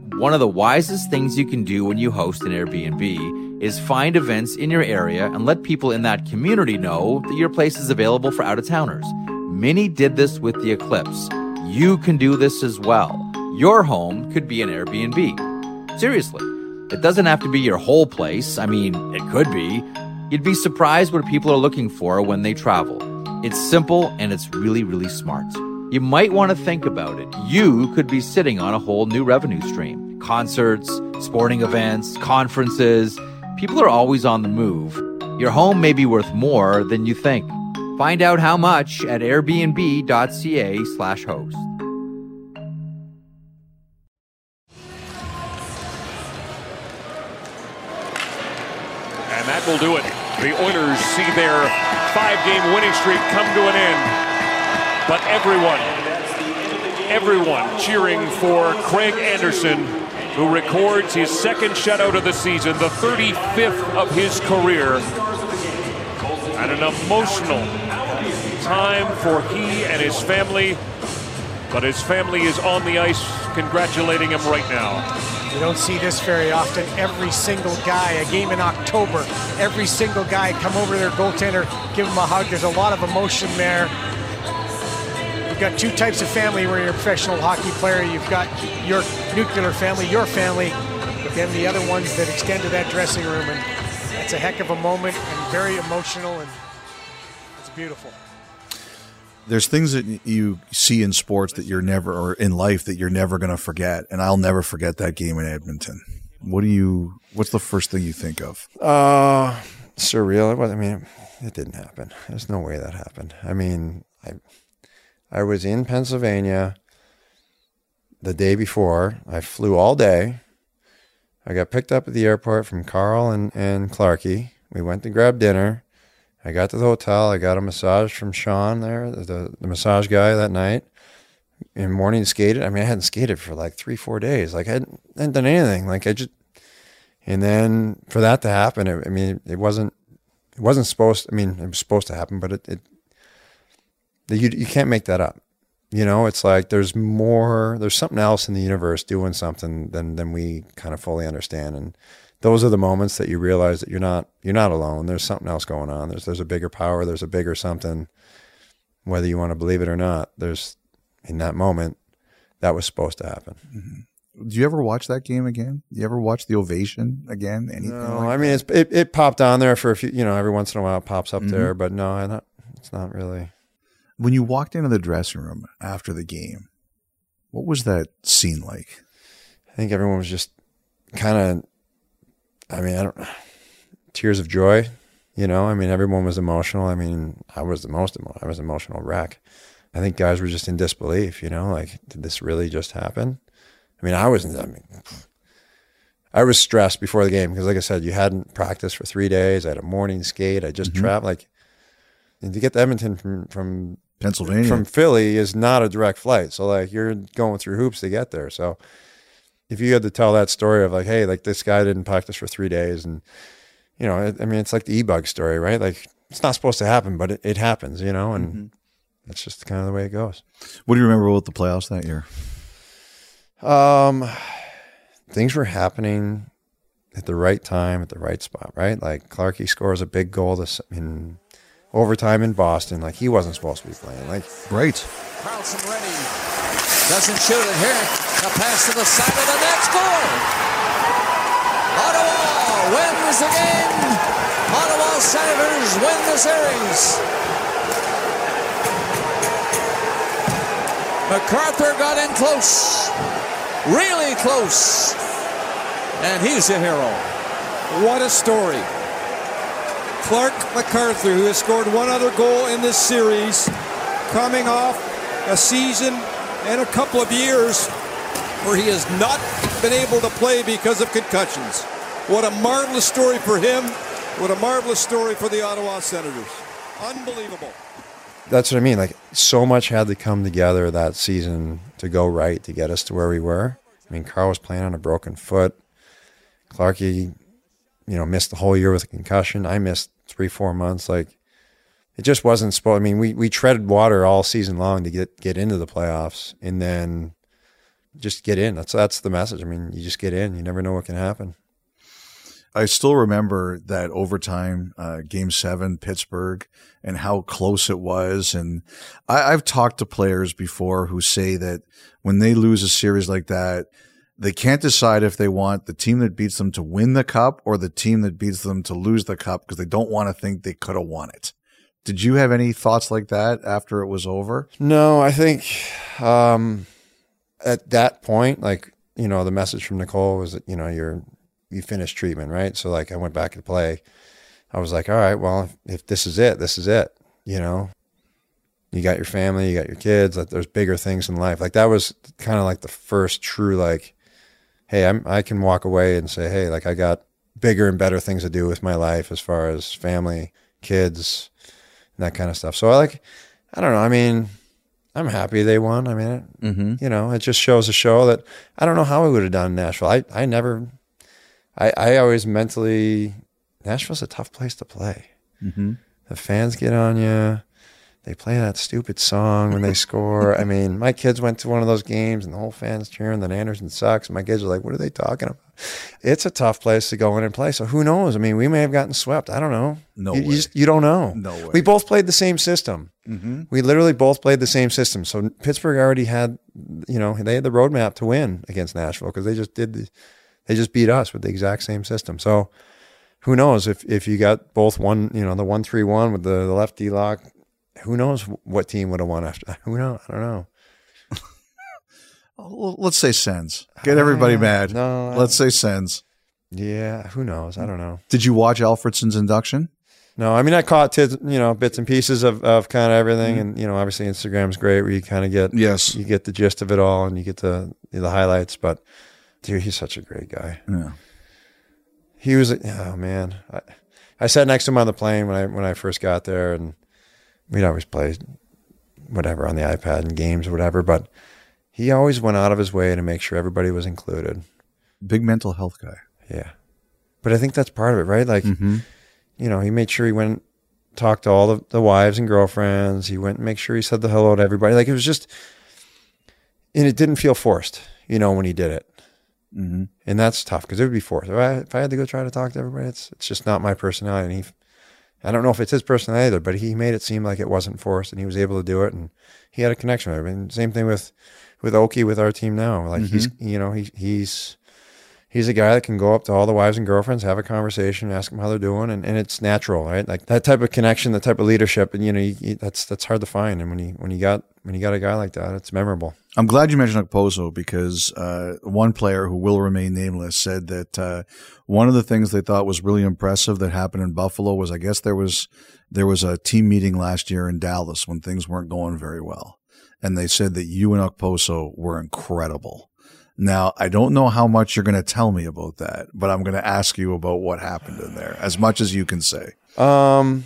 Speaker 1: One of the wisest things you can do when you host an Airbnb is find events in your area and let people in that community know that your place is available for out of towners. Many did this with the eclipse. You can do this as well. Your home could be an Airbnb. Seriously. It doesn't have to be your whole place. I mean, it could be. You'd be surprised what people are looking for when they travel. It's simple and it's really, really smart. You might want to think about it. You could be sitting on a whole new revenue stream. Concerts, sporting events, conferences. People are always on the move. Your home may be worth more than you think. Find out how much at airbnb.ca slash host.
Speaker 4: And that will do it. The Oilers see their five-game winning streak come to an end. But everyone, everyone cheering for Craig Anderson, who records his second shutout of the season, the 35th of his career. And an emotional time for he and his family. But his family is on the ice congratulating him right now.
Speaker 5: You don't see this very often. Every single guy, a game in October, every single guy come over to their goaltender, give him a hug. There's a lot of emotion there. You've got two types of family where you're a professional hockey player. You've got your nuclear family, your family, but then the other ones that extend to that dressing room. And that's a heck of a moment and very emotional, and it's beautiful.
Speaker 2: There's things that you see in sports that you're never, or in life that you're never going to forget. And I'll never forget that game in Edmonton. what do you? What's the first thing you think of?
Speaker 3: Uh, surreal. It was, I mean, it didn't happen. There's no way that happened. I mean, I, I was in Pennsylvania the day before. I flew all day. I got picked up at the airport from Carl and, and Clarky. We went to grab dinner. I got to the hotel. I got a massage from Sean there, the, the massage guy that night. In morning skated. I mean, I hadn't skated for like three, four days. Like I hadn't, hadn't done anything. Like I just, and then for that to happen, it, I mean, it wasn't, it wasn't supposed. I mean, it was supposed to happen, but it, it you you can't make that up. You know, it's like there's more, there's something else in the universe doing something than than we kind of fully understand, and those are the moments that you realize that you're not you're not alone. There's something else going on. There's there's a bigger power. There's a bigger something. Whether you want to believe it or not, there's in that moment that was supposed to happen.
Speaker 2: Mm-hmm. Do you ever watch that game again? Do you ever watch the ovation again? Anything?
Speaker 3: No,
Speaker 2: like
Speaker 3: I mean it's it, it popped on there for a few. You know, every once in a while it pops up mm-hmm. there, but no, not, it's not really.
Speaker 2: When you walked into the dressing room after the game, what was that scene like?
Speaker 3: I think everyone was just kind of I mean, I don't tears of joy. You know, I mean, everyone was emotional. I mean, I was the most. Emo- I was an emotional wreck. I think guys were just in disbelief. You know, like, did this really just happen? I mean, I wasn't. I mean, I was stressed before the game because, like I said, you hadn't practiced for three days. I had a morning skate. I just mm-hmm. traveled. Like, and to get to Edmonton from from
Speaker 2: Pennsylvania
Speaker 3: from Philly is not a direct flight. So like, you're going through hoops to get there. So if you had to tell that story of like, hey, like this guy didn't practice for three days, and you know, I mean, it's like the e-bug story, right? Like it's not supposed to happen, but it, it happens, you know, and mm-hmm. that's just kind of the way it goes.
Speaker 2: What do you remember about the playoffs that year?
Speaker 3: Um, things were happening at the right time, at the right spot, right? Like Clarky scores a big goal this in overtime in Boston. Like he wasn't supposed to be playing. Like
Speaker 2: right.
Speaker 6: Karlsson ready, doesn't shoot it here. A pass to the side of the net. Score! Ottawa wins the game. Ottawa Senators win the series. MacArthur got in close. Really close. And he's a hero.
Speaker 7: What a story. Clarke MacArthur, who has scored one other goal in this series, coming off a season and a couple of years where he has not been able to play because of concussions. What a marvelous story for him. What a marvelous story for the Ottawa Senators. Unbelievable.
Speaker 3: That's what I mean. Like, so much had to come together that season to go right to get us to where we were. I mean, Carl was playing on a broken foot. Clarky, you know, missed the whole year with a concussion. I missed three, four months. Like, it just wasn't supposed. I mean, we we treaded water all season long to get get into the playoffs, and then just get in. That's that's the message. I mean, you just get in. You never know what can happen.
Speaker 2: I still remember that overtime uh, game seven, Pittsburgh, and how close it was. And I, I've talked to players before who say that when they lose a series like that, they can't decide if they want the team that beats them to win the cup or the team that beats them to lose the cup because they don't want to think they could have won it. Did you have any thoughts like that after it was over?
Speaker 3: No, I think um, at that point, like, you know, the message from Nicole was that, you know, you're, you finished treatment, right? So like I went back to play. I was like, all right, well, if, if this is it, this is it, you know, you got your family, you got your kids, like there's bigger things in life. Like that was kind of like the first true, like, Hey, I'm, I can walk away and say, Hey, like I got bigger and better things to do with my life as far as family, kids, and that kind of stuff. So I like, I don't know. I mean, I'm happy they won. I mean, it, mm-hmm. you know, it just shows a show that I don't know how we would have done in Nashville. I, I never, I, I always mentally, Nashville's a tough place to play. Mm-hmm. The fans get on you they play that stupid song when they score. I mean, my kids went to one of those games and the whole fans cheering that Anderson sucks. My kids are like, what are they talking about? It's a tough place to go in and play. So who knows? I mean, we may have gotten swept. I don't know.
Speaker 2: No
Speaker 3: you,
Speaker 2: way.
Speaker 3: You, just, you don't know.
Speaker 2: No way.
Speaker 3: We both played the same system. Mm-hmm. We literally both played the same system. So Pittsburgh already had, you know, they had the roadmap to win against Nashville because they just did, the, they just beat us with the exact same system. So who knows if, if you got both one, you know, the one three one with the, the left D lock who knows what team would have won after? Who knows? I don't know.
Speaker 2: Let's say Sens. Get everybody uh, mad. No, let's say Sens.
Speaker 3: Yeah, who knows? I don't know.
Speaker 2: Did you watch Alfredsson's induction?
Speaker 3: No, I mean I caught tids, you know bits and pieces of, of kind of everything, and you know obviously Instagram's great where you kind of get
Speaker 2: Yes.
Speaker 3: you get the gist of it all and you get the the highlights. But dude, he's such a great guy.
Speaker 2: Yeah.
Speaker 3: He was oh man, I, I sat next to him on the plane when I when I first got there, and we'd always play whatever on the iPad and games or whatever. But he always went out of his way to make sure everybody was included.
Speaker 2: Big mental health guy.
Speaker 3: Yeah. But I think that's part of it, right? Like, you know, he made sure he went talked to all the, the wives and girlfriends. He went and make sure he said the hello to everybody. Like it was just, and it didn't feel forced, you know, when he did it.
Speaker 2: Mm-hmm.
Speaker 3: And that's tough because it would be forced. If I, if I had to go try to talk to everybody, it's, it's just not my personality. And he, I don't know if it's his personality either, but he made it seem like it wasn't forced and he was able to do it. And he had a connection with everybody. And same thing with, with Oki with our team now. Like mm-hmm. he's, you know, he, he's, he's a guy that can go up to all the wives and girlfriends, have a conversation, ask them how they're doing, and, and it's natural, right? Like that type of connection, that type of leadership, and you know, you, you- that's that's hard to find. And when you when you got when you got a guy like that, it's memorable.
Speaker 2: I'm glad you mentioned Okposo because uh, one player who will remain nameless said that uh, one of the things they thought was really impressive that happened in Buffalo was I guess there was there was a team meeting last year in Dallas when things weren't going very well, and they said that you and Okposo were incredible. Now I don't know how much you're going to tell me about that, but I'm going to ask you about what happened in there as much as you can say.
Speaker 3: Um,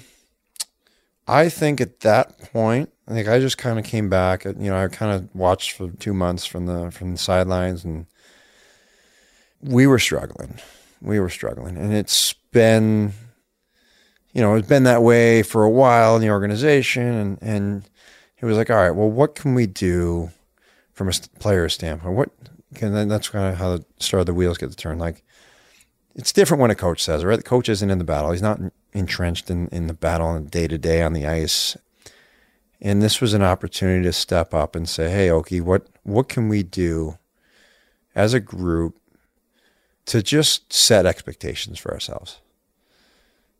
Speaker 3: I think at that point, I think I just kind of came back. You know, I kind of watched for two months from the from the sidelines, and we were struggling. We were struggling, and it's been, you know, it's been that way for a while in the organization, and and it was like, all right, well, what can we do from a player standpoint? What then that's kind of how the start of the wheels get to turn. Like it's different when a coach says, right? The coach isn't in the battle. He's not entrenched in, in the battle on day to day on the ice. And this was an opportunity to step up and say, Hey, Oki, what, what can we do as a group to just set expectations for ourselves?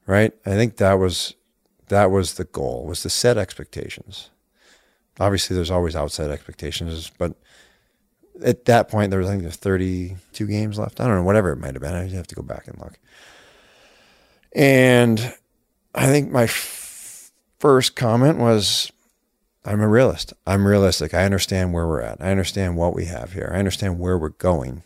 Speaker 3: Right? I think that was, that was the goal was to set expectations. Obviously there's always outside expectations, but at that point there was I think there's 32 games left. I don't know, whatever it might have been. I have to go back and look. And I think my f- first comment was I'm a realist. I'm realistic. I understand where we're at. I understand what we have here. I understand where we're going.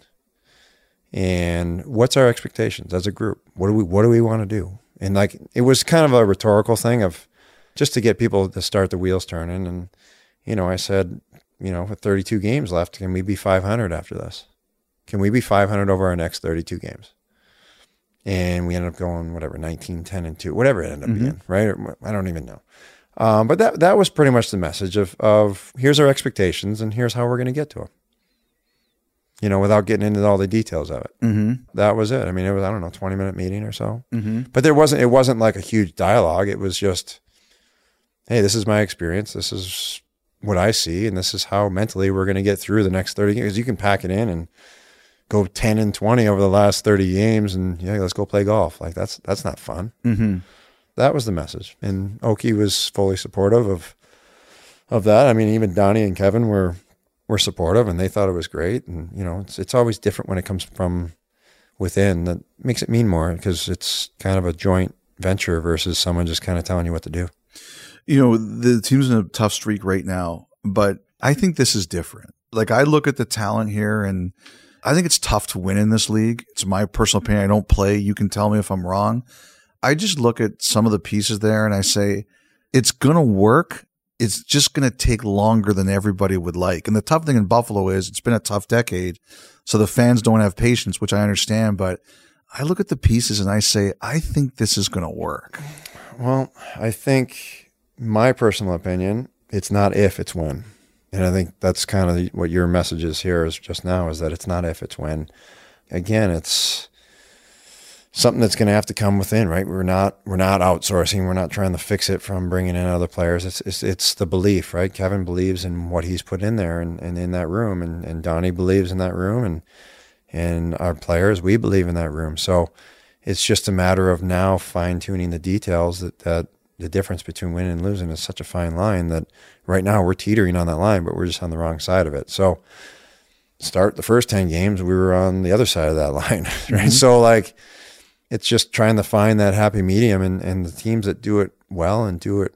Speaker 3: And what's our expectations as a group? What do we what do we want to do? And like it was kind of a rhetorical thing of just to get people to start the wheels turning and you know, I said, you know, with 32 games left, can we be 500 after this? Can we be 500 over our next 32 games? And we ended up going whatever 19, 10, and two, whatever it ended up being, right? I don't even know. Um, but that that was pretty much the message of of here's our expectations and here's how we're going to get to them. You know, without getting into all the details of it.
Speaker 2: Mm-hmm.
Speaker 3: That was it. I mean, it was I don't know, 20 minute meeting or so.
Speaker 2: Mm-hmm.
Speaker 3: But there wasn't it wasn't like a huge dialogue. It was just, hey, this is my experience. This is what I see, and this is how mentally we're going to get through the next 30 games. You can pack it in and go 10 and 20 over the last 30 games and yeah, let's go play golf. Like that's that's not fun.
Speaker 2: Mm-hmm.
Speaker 3: That was the message. And Oki was fully supportive of of that. I mean, even Donnie and Kevyn were were supportive and they thought it was great and you know, it's it's always different when it comes from within that makes it mean more because it's kind of a joint venture versus someone just kind of telling you what to do.
Speaker 2: You know, the team's in a tough streak right now, but I think this is different. Like I look at the talent here and I think it's tough to win in this league. It's my personal opinion. I don't play. You can tell me if I'm wrong. I just look at some of the pieces there and I say, it's going to work. It's just going to take longer than everybody would like. And the tough thing in Buffalo is it's been a tough decade. So the fans don't have patience, which I understand, but I look at the pieces and I say, I think this is going to work.
Speaker 3: Well, I think my personal opinion, it's not if, it's when. And I think that's kind of what your message is here is just now is that it's not if, it's when. Again, it's something that's going to have to come within, right? We're not we're not outsourcing. We're not trying to fix it from bringing in other players. It's it's, it's the belief, right? Kevyn believes in what he's put in there and, and in that room, and, and Donnie believes in that room, and and our players we believe in that room. So it's just a matter of now fine tuning the details that that the difference between winning and losing is such a fine line that right now we're teetering on that line, but we're just on the wrong side of it. So start the first 10 games, we were on the other side of that line, right? Mm-hmm. So, like, it's just trying to find that happy medium. And, and the teams that do it well and do it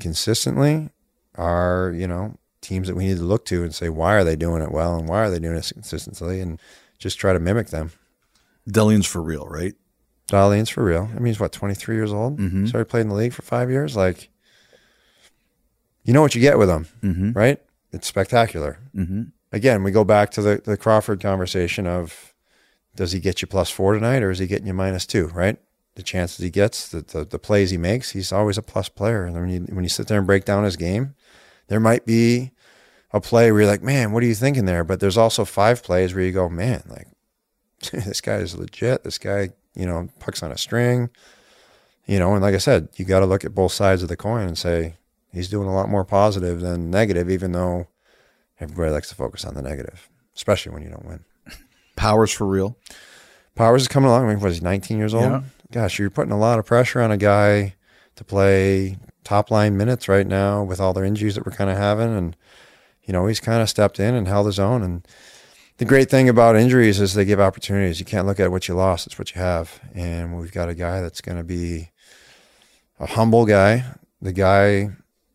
Speaker 3: consistently are, you know, teams that we need to look to and say, why are they doing it well and why are they doing it consistently? And just try to mimic them.
Speaker 2: Dahlin's for real, right?
Speaker 3: Dahlin's for real. I mean, he's what, 23 years old?
Speaker 2: Mm-hmm.
Speaker 3: Started playing in the league for five years. Like, you know what you get with him,
Speaker 2: Mm-hmm.
Speaker 3: right? It's spectacular.
Speaker 2: Mm-hmm.
Speaker 3: Again, we go back to the, the Crawford conversation of does he get you plus four tonight or is he getting you minus two, right? The chances he gets, the, the, the plays he makes, he's always a plus player. And when you, when you sit there and break down his game, there might be a play where you're like, man, what are you thinking there? But there's also five plays where you go, man, like, this guy is legit. This guy, you know, pucks on a string, you know, and like I said, you got to look at both sides of the coin and say he's doing a lot more positive than negative, even though everybody likes to focus on the negative, especially when you don't win.
Speaker 2: Powers for real.
Speaker 3: Powers is coming along. I mean, what is he, 19 years old?
Speaker 2: Yeah.
Speaker 3: Gosh, you're putting a lot of pressure on a guy to play top line minutes right now with all the injuries that we're kind of having. And, you know, he's kind of stepped in and held his own. And the great thing about injuries is they give opportunities. You can't look at what you lost, it's what you have. And we've got a guy that's going to be a humble guy, the guy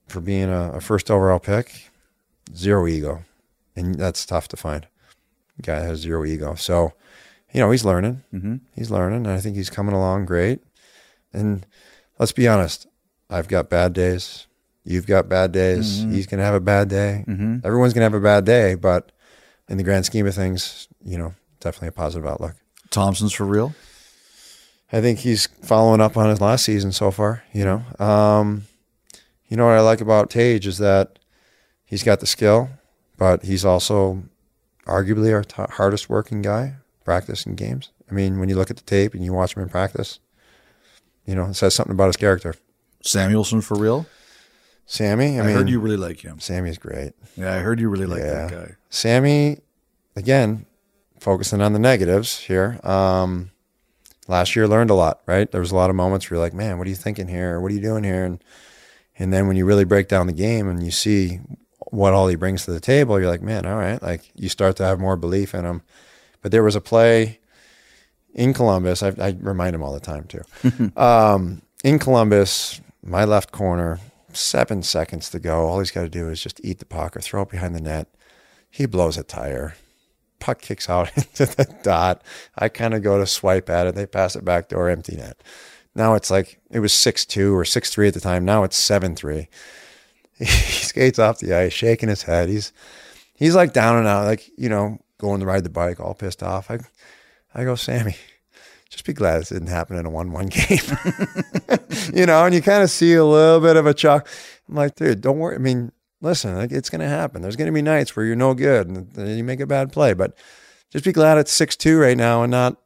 Speaker 3: for being a, a first overall pick, zero ego. And that's tough to find. guy that has zero ego. So, you know, he's learning.
Speaker 2: Mm-hmm.
Speaker 3: He's learning. And I think he's coming along great. And let's be honest, I've got bad days. You've got bad days. He's going to have a bad day.
Speaker 2: Mm-hmm.
Speaker 3: Everyone's going to have a bad day. But in the grand scheme of things, you know, definitely a positive outlook.
Speaker 2: Thompson's for real.
Speaker 3: I think he's following up on his last season so far. You know, um, you know what I like about Tage is that he's got the skill, but he's also arguably our t- hardest working guy practicing games. I mean, when you look at the tape and you watch him in practice, you know, it says something about his character.
Speaker 2: Samuelsson for real.
Speaker 3: Sammy, I,
Speaker 2: I,
Speaker 3: mean,
Speaker 2: heard you really like him.
Speaker 3: Sammy's great.
Speaker 2: Yeah, I heard you really like
Speaker 3: Yeah.
Speaker 2: that guy.
Speaker 3: Sammy, again, focusing on the negatives here. Um, last year learned a lot, right? There was a lot of moments where you're like, man, what are you thinking here? What are you doing here? And and then when you really break down the game and you see what all he brings to the table, you're like, man, all right. Like you start to have more belief in him. But there was a play in Columbus. I, I remind him all the time too. um, in Columbus, my left corner, seven seconds to go. All he's got to do is just eat the puck or throw it behind the net. He blows a tire. Puck kicks out into the dot. I kind of go to swipe at it. They pass it back door, empty net. Now it's like it was six two or six three at the time. Now it's seven three. He skates off the ice, shaking his head. He's he's like down and out, like you know, going to ride the bike, all pissed off. I I go, Sammy, just be glad this didn't happen in a one-one game. you know, and you kind of see a little bit of a chuck. I'm like, dude, don't worry. I mean, listen, like, it's going to happen. There's going to be nights where you're no good and you make a bad play, but just be glad it's six two right now and not,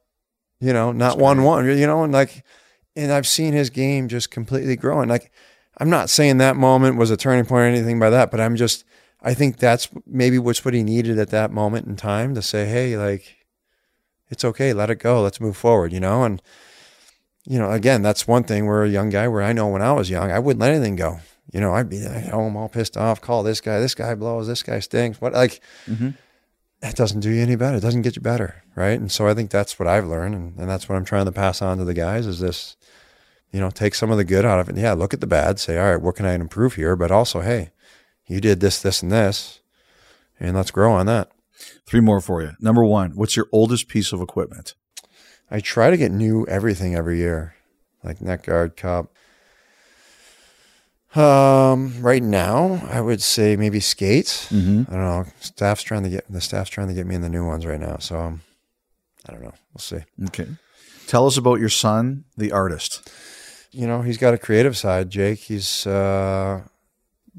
Speaker 3: you know, not one one. You know, and like, and I've seen his game just completely growing. Like, I'm not saying that moment was a turning point or anything by that, but I'm just, I think that's maybe what's what he needed at that moment in time to say, hey, like, it's okay, let it go, let's move forward, you know, and you know, again, that's one thing where a young guy where I know when I was young, I wouldn't let anything go. You know, I'd be like, oh, I'm all pissed off, call this guy, this guy blows, this guy stinks. What like mm-hmm. that doesn't do you any better. It doesn't get you better. Right. And so I think that's what I've learned and, and that's what I'm trying to pass on to the guys is this, you know, take some of the good out of it. Yeah, look at the bad, say, all right, what can I improve here? But also, hey, you did this, this, and this, and let's grow on that.
Speaker 2: Three more for you. Number one, what's your oldest piece of equipment?
Speaker 3: I try to get new everything every year, like neck guard, cup. Um, right now, I would say maybe skates.
Speaker 2: Mm-hmm.
Speaker 3: I don't know. Staff's trying to get the staff's trying to get me in the new ones right now. So, um, I don't know. We'll see.
Speaker 2: Okay. Tell us about your son, the artist.
Speaker 3: You know, he's got a creative side. Jake, he's uh,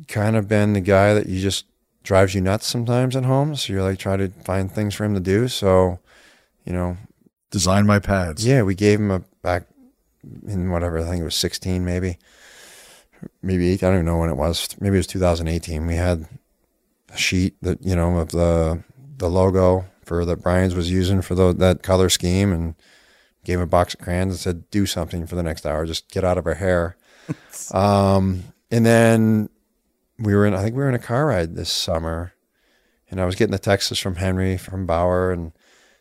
Speaker 3: kind of been the guy that you just drives you nuts sometimes at home. So you're like trying to find things for him to do. So, you know,
Speaker 2: Design my pads.
Speaker 3: Yeah, we gave him a back in whatever I think it was sixteen, maybe, maybe eight. I don't even know when it was. Maybe it was 2018. We had a sheet that you know of the the logo for that Brian's was using for the, that color scheme, and gave him a box of crayons and said, "Do something for the next hour. Just get out of our hair." um, and then we were in. I think we were in a car ride this summer, And I was getting the texts from Henry, from Bauer, and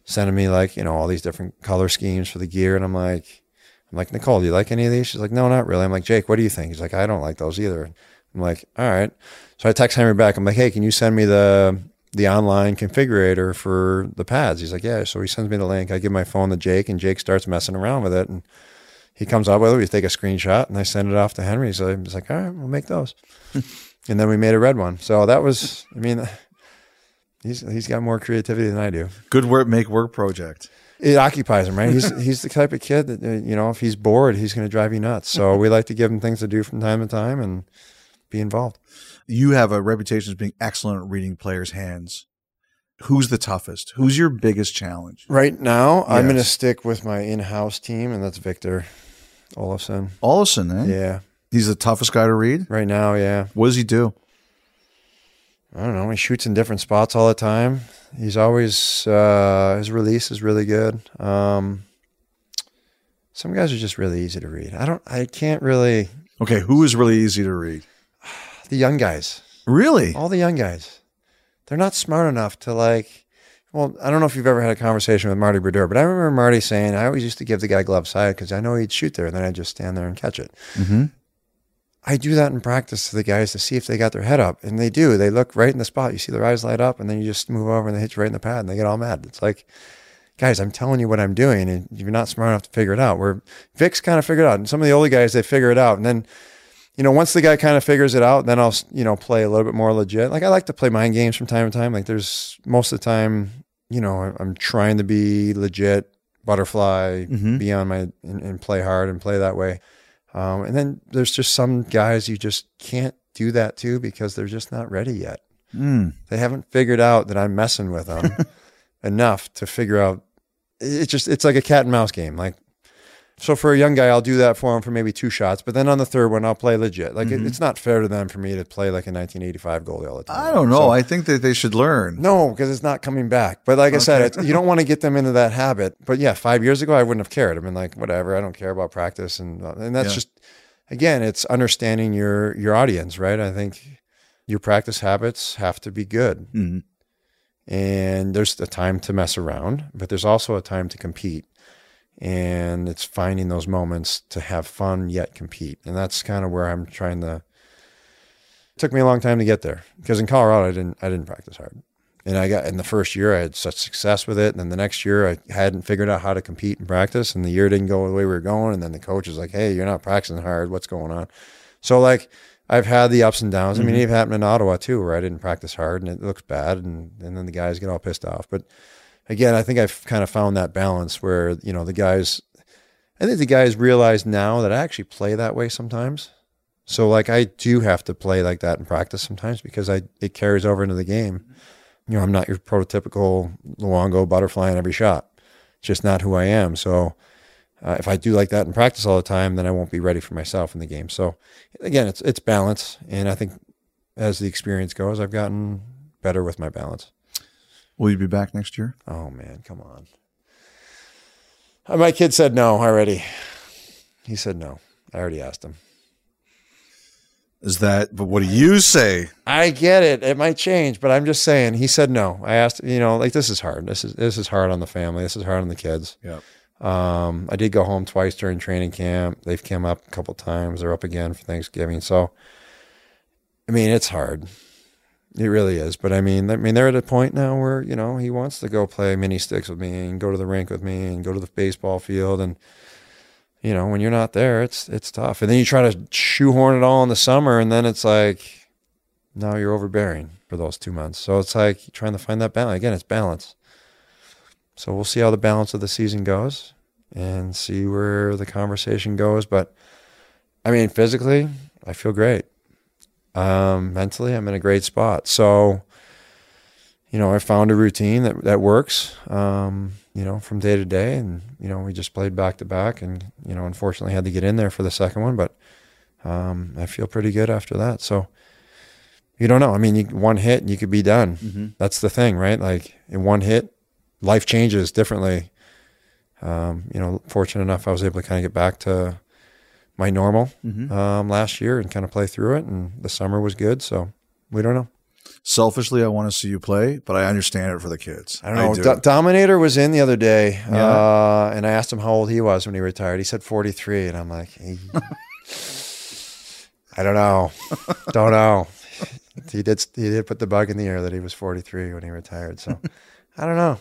Speaker 3: sending me like, you know, all these different color schemes for the gear. And I'm like, I'm like, Nicole, do you like any of these? She's like, no, not really. I'm like, Jake, what do you think? He's like, I don't like those either. I'm like, all right. So I text Henry back. I'm like, hey, can you send me the the online configurator for the pads? He's like, yeah. So he sends me the link. I give my phone to Jake, and Jake starts messing around with it. And he comes up with it. We take a screenshot, and I send it off to Henry. So he's like, all right, we'll make those. and then we made a red one. So that was, I mean, he's he's got more creativity than I do.
Speaker 2: Good work, make work project.
Speaker 3: It occupies him, right? He's he's the type of kid that uh, you know, if he's bored, he's going to drive you nuts. So we like to give him things to do from time to time and be involved.
Speaker 2: You have a reputation as being excellent at reading players' hands. Who's the toughest? Who's your biggest challenge?
Speaker 3: Right now, I'm going to stick with my in-house team, and that's Victor Olofsson.
Speaker 2: Olson, eh?
Speaker 3: Yeah,
Speaker 2: He's the toughest guy to read.
Speaker 3: right now, yeah.
Speaker 2: What does he do?
Speaker 3: I don't know. He shoots in different spots all the time. He's always uh, his release is really good. Um, some guys are just really easy to read. I don't. I can't really.
Speaker 2: Okay, who is really easy to read?
Speaker 3: The young guys,
Speaker 2: Really?
Speaker 3: all the young guys, they're not smart enough to like. Well, I don't know if you've ever had a conversation with Marty Brodeur, but I remember Marty saying I always used to give the guy glove side because I know he'd shoot there, and then I'd just stand there and catch it.
Speaker 2: Mm-hmm.
Speaker 3: I do that in practice to the guys to see if they got their head up, and they do. They look right in the spot. You see their eyes light up, and then you just move over and they hit you right in the pad, and they get all mad. It's like, guys, I'm telling you what I'm doing, and you're not smart enough to figure it out. Where Vic's kind of figured it out, and some of the older guys they figure it out, and then, you know, once the guy kind of figures it out, then I'll you know play a little bit more legit. Like I like to play mind games from time to time. Like there's most of the time, you know, I'm trying to be legit, butterfly,
Speaker 2: Mhm.
Speaker 3: be on my and, and play hard and play that way. Um, and then there's just some guys you just can't do that to because they're just not ready yet.
Speaker 2: Mm.
Speaker 3: They haven't figured out that I'm messing with them enough to figure out. It's just it's like a cat and mouse game. Like so for a young guy, I'll do that for him for maybe two shots, but then on the third one, I'll play legit. Like it, it's not fair to them for me to play like a 1985 goalie all the time.
Speaker 2: I don't know.
Speaker 3: So-
Speaker 2: I think that they should learn.
Speaker 3: no, because it's not coming back. But like I said, it's, you don't want to get them into that habit. But yeah, five years ago, I wouldn't have cared. I've been like, whatever. I don't care about practice, and and that's
Speaker 2: Yeah.
Speaker 3: just again, it's understanding your your audience, right? I think your practice habits have to be good,
Speaker 2: Mhm.
Speaker 3: and there's a time to mess around, but there's also a time to compete. And it's finding those moments to have fun yet compete, and that's kind of where I'm trying to. It took me a long time to get there because in Colorado I didn't I didn't practice hard. And I got in the first year I had such success with it. And then the next year I hadn't figured out how to compete and practice. And the year didn't go the way we were going. And then the coach was like, Hey, you're not practicing hard. What's going on? So like I've had the ups and downs. I mean, mm-hmm. it happened in Ottawa too, where I didn't practice hard and it looks bad and, and then the guys get all pissed off. But again, I think I've kind of found that balance where, you know, the guys I think the guys realize now that I actually play that way sometimes. So like I do have to play like that in practice sometimes because I it carries over into the game. You know, I'm not your prototypical Luongo butterfly in every shot. It's just not who I am. So uh, if I do like that in practice all the time, then I won't be ready for myself in the game. So again, it's it's balance, and I think as the experience goes, I've gotten better with my balance.
Speaker 2: Will you be back next year?
Speaker 3: Oh man, come on. Uh, My kid said no already. He said no. I already asked him.
Speaker 2: Is that? But what do you say?
Speaker 3: I get it. It might change, but I'm just saying. He said no. I asked, you know, like this is hard. This is this is hard on the family. This is hard on the kids.
Speaker 2: Yeah.
Speaker 3: Um, I did go home twice during training camp. They've come up a couple times. They're up again for Thanksgiving. So, I mean, it's hard. It really is. But I mean, I mean, they're at a point now where you know he wants to go play mini sticks with me and go to the rink with me and go to the baseball field and you know when you're not there, it's it's tough. And then you try to shoehorn it all in the summer, and then it's like now you're overbearing for those two months. So it's like trying to find that balance. Again, it's balance. So we'll see how the balance of the season goes and see where the conversation goes. But I mean, physically, I feel great. Um, mentally, I'm in a great spot. So, you know, I found a routine that, that works, um, you know, from day to day. And, you know, we just played back to back and, you know, unfortunately had to get in there for the second one, but um, I feel pretty good after that. So, you don't know. I mean, you, one hit and you could be done. That's the thing, right? Like in one hit, life changes differently. Um, you know, fortunate enough, I was able to kind of get back to my normal um, last year and kind of play through it. And the summer was good. So we don't know.
Speaker 2: Selfishly, I want to see you play, but I understand it for the kids.
Speaker 3: I don't know.
Speaker 2: do.
Speaker 3: Do- Dominator was in the other day,
Speaker 2: Yeah.
Speaker 3: uh, and I asked him how old he was when he retired. He said 43, and I'm like, "Eh." I don't know, don't know. He did. He did put the bug in the air that he was 43 when he retired. So I don't know.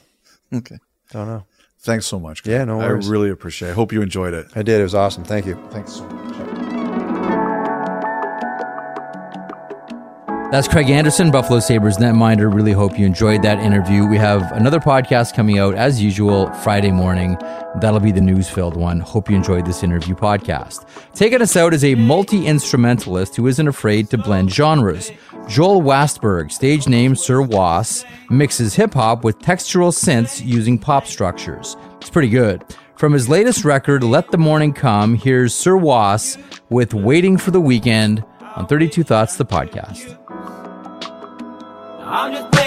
Speaker 2: okay.
Speaker 3: Don't know.
Speaker 2: Thanks so much.
Speaker 3: Yeah, no worries.
Speaker 2: I really appreciate. it. I hope you enjoyed it.
Speaker 3: I did. It was awesome. Thank you.
Speaker 2: Thanks so much.
Speaker 1: That's Craig Anderson, Buffalo Sabres netminder. Really hope you enjoyed that interview. We have another podcast coming out as usual Friday morning. That'll be the news filled one. Hope you enjoyed this interview podcast. Taking us out is a multi instrumentalist who isn't afraid to blend genres. Joel Wästberg, stage name Sir Was, mixes hip hop with textural synths using pop structures. It's pretty good. From his latest record, Let the Morning Come, here's Sir Was with Waiting for the Weekend on 32 Thoughts, the podcast.
Speaker 8: I'm just